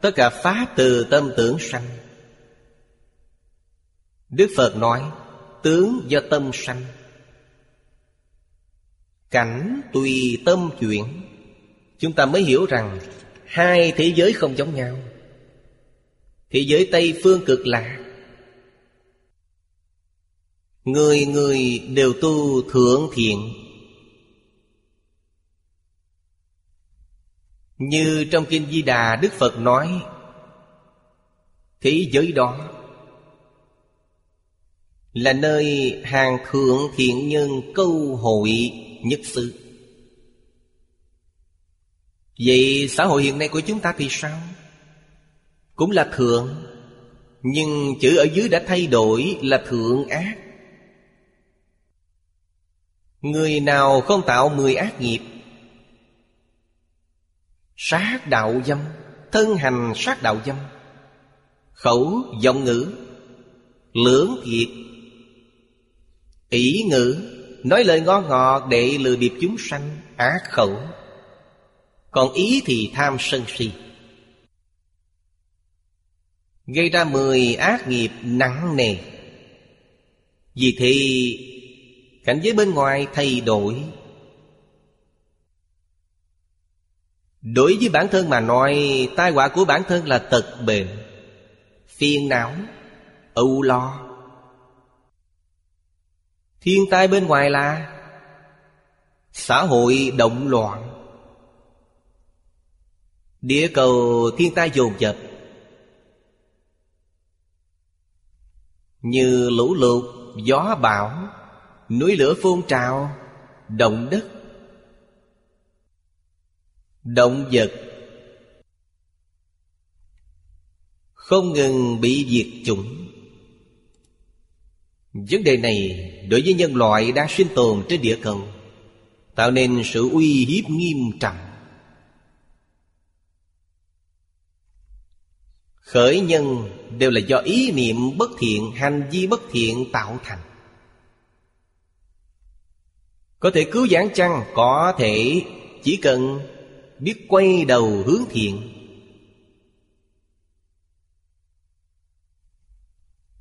Tất cả Pháp từ tâm tưởng sanh. Đức Phật nói Tướng do tâm sanh. Cảnh tùy tâm chuyển, Chúng ta mới hiểu rằng Hai thế giới không giống nhau. Thế giới Tây phương cực lạc Người người đều tu thượng thiện. Như trong Kinh Di Đà Đức Phật nói, Thế giới đó là nơi hàng thượng thiện nhân câu hội nhất sự Vậy xã hội hiện nay của chúng ta thì sao? Cũng là thượng, Nhưng chữ ở dưới đã thay đổi là thượng ác. Người nào không tạo mười ác nghiệp? Sát đạo dâm, Thân hành sát đạo dâm. Khẩu giọng ngữ, Lưỡng thiệt ỷ ngữ, Nói lời ngon ngọt để lừa bịp chúng sanh Ác khẩu. Còn ý thì tham sân si. Gây ra mười ác nghiệp nặng nề. Vì thì cảnh giới bên ngoài thay đổi. Đối với bản thân mà nói, Tai họa của bản thân là tật bệnh, Phiền não, Âu lo. Thiên tai bên ngoài là Xã hội động loạn. Địa cầu thiên tai dồn dập. Như lũ lụt, gió bão Núi lửa phun trào Động đất Động vật. Không ngừng bị diệt chủng. Vấn đề này đối với nhân loại đang sinh tồn trên địa cầu, Tạo nên sự uy hiếp nghiêm trọng. Khởi nhân đều là do ý niệm bất thiện, Hành vi bất thiện tạo thành. Có thể cứu giảng chăng? Có thể. Chỉ cần biết quay đầu hướng thiện.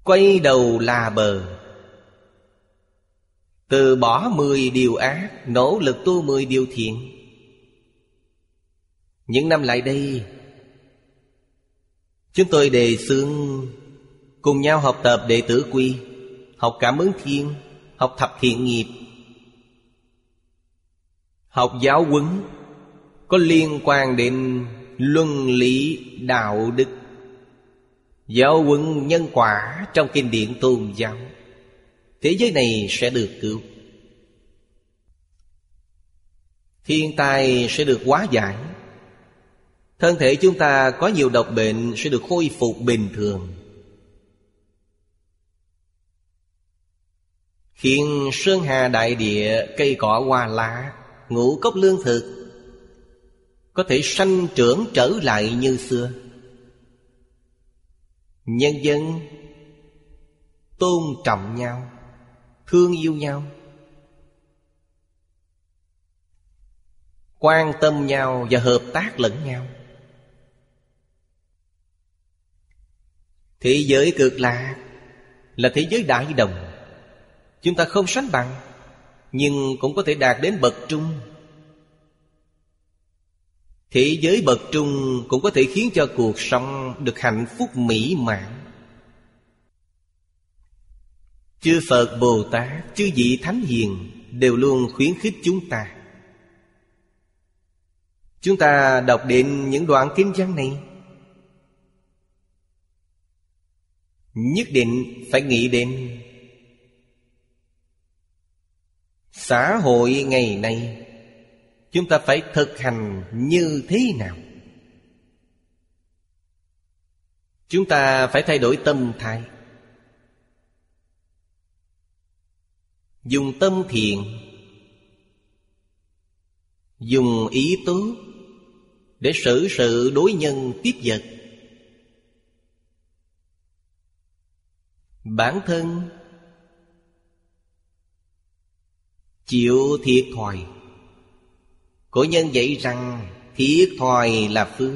Quay đầu là bờ. Từ bỏ mười điều ác, Nỗ lực tu mười điều thiện. Những năm lại đây, Chúng tôi đề xướng Cùng nhau học tập đệ tử quy, Học cảm ứng thiên, Học thập thiện nghiệp, Học giáo huấn, Có liên quan đến luân lý, đạo đức, Giáo huấn nhân quả trong kinh điển tôn giáo. Thế giới này sẽ được cứu. Thiên tai sẽ được hóa giải. Thân thể chúng ta có nhiều độc bệnh Sẽ được khôi phục bình thường. Khiến sơn hà đại địa, Cây cỏ hoa lá, Ngũ cốc lương thực Có thể sanh trưởng trở lại như xưa. Nhân dân tôn trọng nhau. Thương yêu nhau. Quan tâm nhau và hợp tác lẫn nhau. Thế giới cực lạc Là thế giới đại đồng. Chúng ta không sánh bằng, Nhưng cũng có thể đạt đến bậc trung. Thế giới bậc trung cũng có thể khiến cho cuộc sống được hạnh phúc mỹ mãn. Chư Phật Bồ Tát, chư vị Thánh Hiền Đều luôn khuyến khích chúng ta. Chúng ta đọc đến những đoạn kinh văn này. Nhất định phải nghĩ đến Xã hội ngày nay Chúng ta phải thực hành như thế nào? Chúng ta phải thay đổi tâm thái. Dùng tâm thiện Dùng ý tốt Để xử sự đối nhân tiếp vật. Bản thân Chịu thiệt thòi. Cổ nhân dạy rằng Thiệt thòi là phước.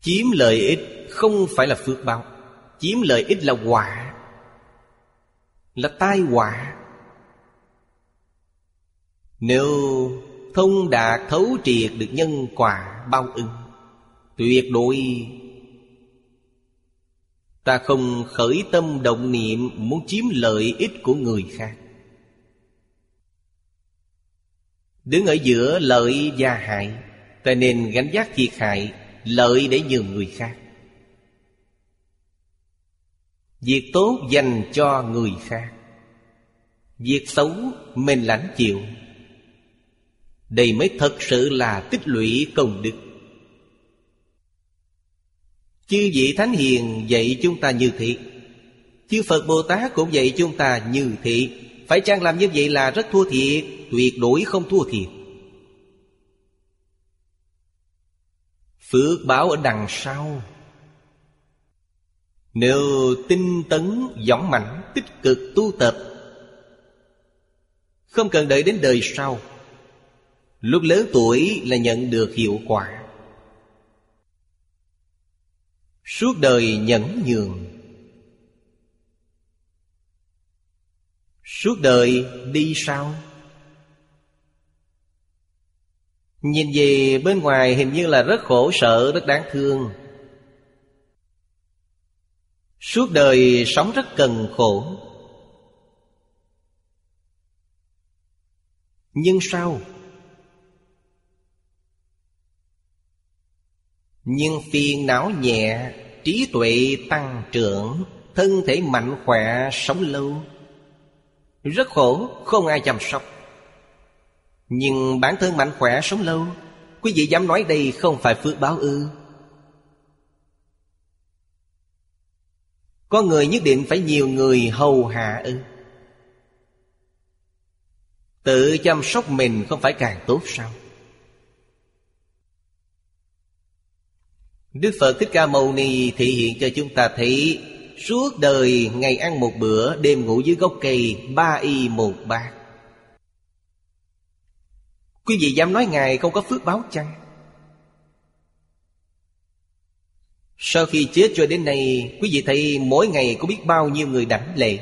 Chiếm lợi ích không phải là phước báo. Chiếm lợi ích là quả. Là tai họa. Nếu thông đạt thấu triệt được nhân quả bao ứng, Tuyệt đối Ta không khởi tâm động niệm Muốn chiếm lợi ích của người khác. Đứng ở giữa lợi và hại, Ta nên gánh giác thiệt hại, Lợi để nhường người khác. Việc tốt dành cho người khác. Việc xấu mình lãnh chịu. Đây mới thật sự là tích lũy công đức. Chư vị Thánh Hiền dạy chúng ta như thị Chư Phật Bồ Tát cũng dạy chúng ta như thị Phải chăng làm như vậy là rất thua thiệt? Tuyệt đối không thua thiệt. Phước báo ở đằng sau. Nếu tinh tấn, dõng mạnh, tích cực tu tập Không cần đợi đến đời sau. Lúc lớn tuổi là nhận được hiệu quả. Suốt đời nhẫn nhường. Suốt đời đi sau. Nhìn về bên ngoài hình như là rất khổ sở, rất đáng thương. Suốt đời sống rất cần khổ. Nhưng sao? Nhưng phiền não nhẹ, Trí tuệ tăng trưởng, Thân thể mạnh khỏe, sống lâu. Rất khổ, Không ai chăm sóc. Nhưng bản thân mạnh khỏe, sống lâu, Quý vị dám nói đây không phải phước báo ư? Có người nhất định phải nhiều người hầu hạ ư. Tự chăm sóc mình không phải càng tốt sao? Đức Phật Thích Ca Mâu Ni thể hiện cho chúng ta thấy, Suốt đời ngày ăn một bữa, Đêm ngủ dưới gốc cây, Ba y một bát. Quý vị dám nói Ngài không có phước báo chăng? Sau khi chết cho đến nay Quý vị thấy mỗi ngày có biết bao nhiêu người đảnh lễ?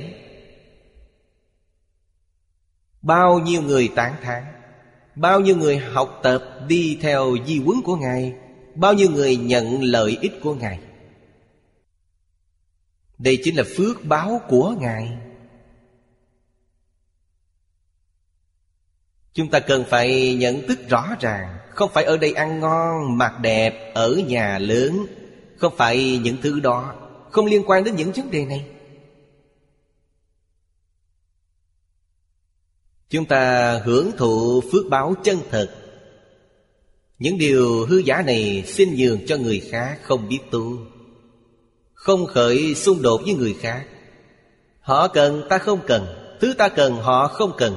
Bao nhiêu người tán thán? Bao nhiêu người học tập đi theo di huấn của Ngài? Bao nhiêu người nhận lợi ích của Ngài? Đây chính là phước báo của Ngài. Chúng ta cần phải nhận thức rõ ràng Không phải ở đây ăn ngon, mặc đẹp, ở nhà lớn. Không phải những thứ đó Không liên quan đến những vấn đề này? Chúng ta hưởng thụ phước báo chân thật. Những điều hư giả này xin nhường cho người khác không biết tu. Không khởi xung đột với người khác. Họ cần ta không cần, Thứ ta cần họ không cần.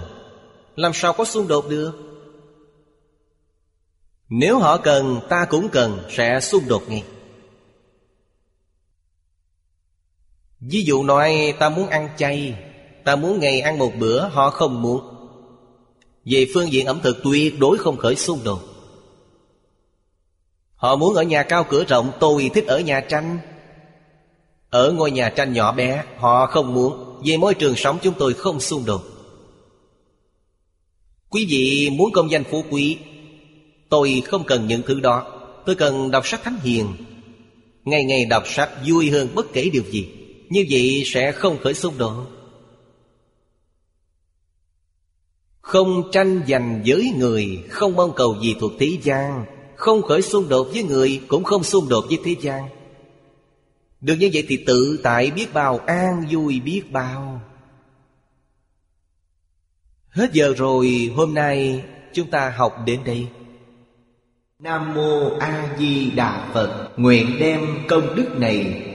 Làm sao có xung đột được? Nếu họ cần, ta cũng cần Sẽ xung đột ngay. Ví dụ nói, ta muốn ăn chay, Ta muốn ngày ăn một bữa, Họ không muốn. Về phương diện ẩm thực tuyệt đối không khởi xung đột. Họ muốn ở nhà cao cửa rộng, Tôi thích ở nhà tranh. Ở ngôi nhà tranh nhỏ bé, Họ không muốn. Về môi trường sống chúng tôi không xung đột. Quý vị muốn công danh phú quý, Tôi không cần những thứ đó. Tôi cần đọc sách thánh hiền. Ngày ngày đọc sách vui hơn bất kể điều gì. Như vậy sẽ không khởi xung đột Không tranh giành với người, Không mong cầu gì thuộc thế gian. Không khởi xung đột với người, Cũng không xung đột với thế gian. Được như vậy thì tự tại biết bao, An vui biết bao. Hết giờ rồi, Hôm nay chúng ta học đến đây. Nam Mô A Di Đà Phật. Nguyện đem công đức này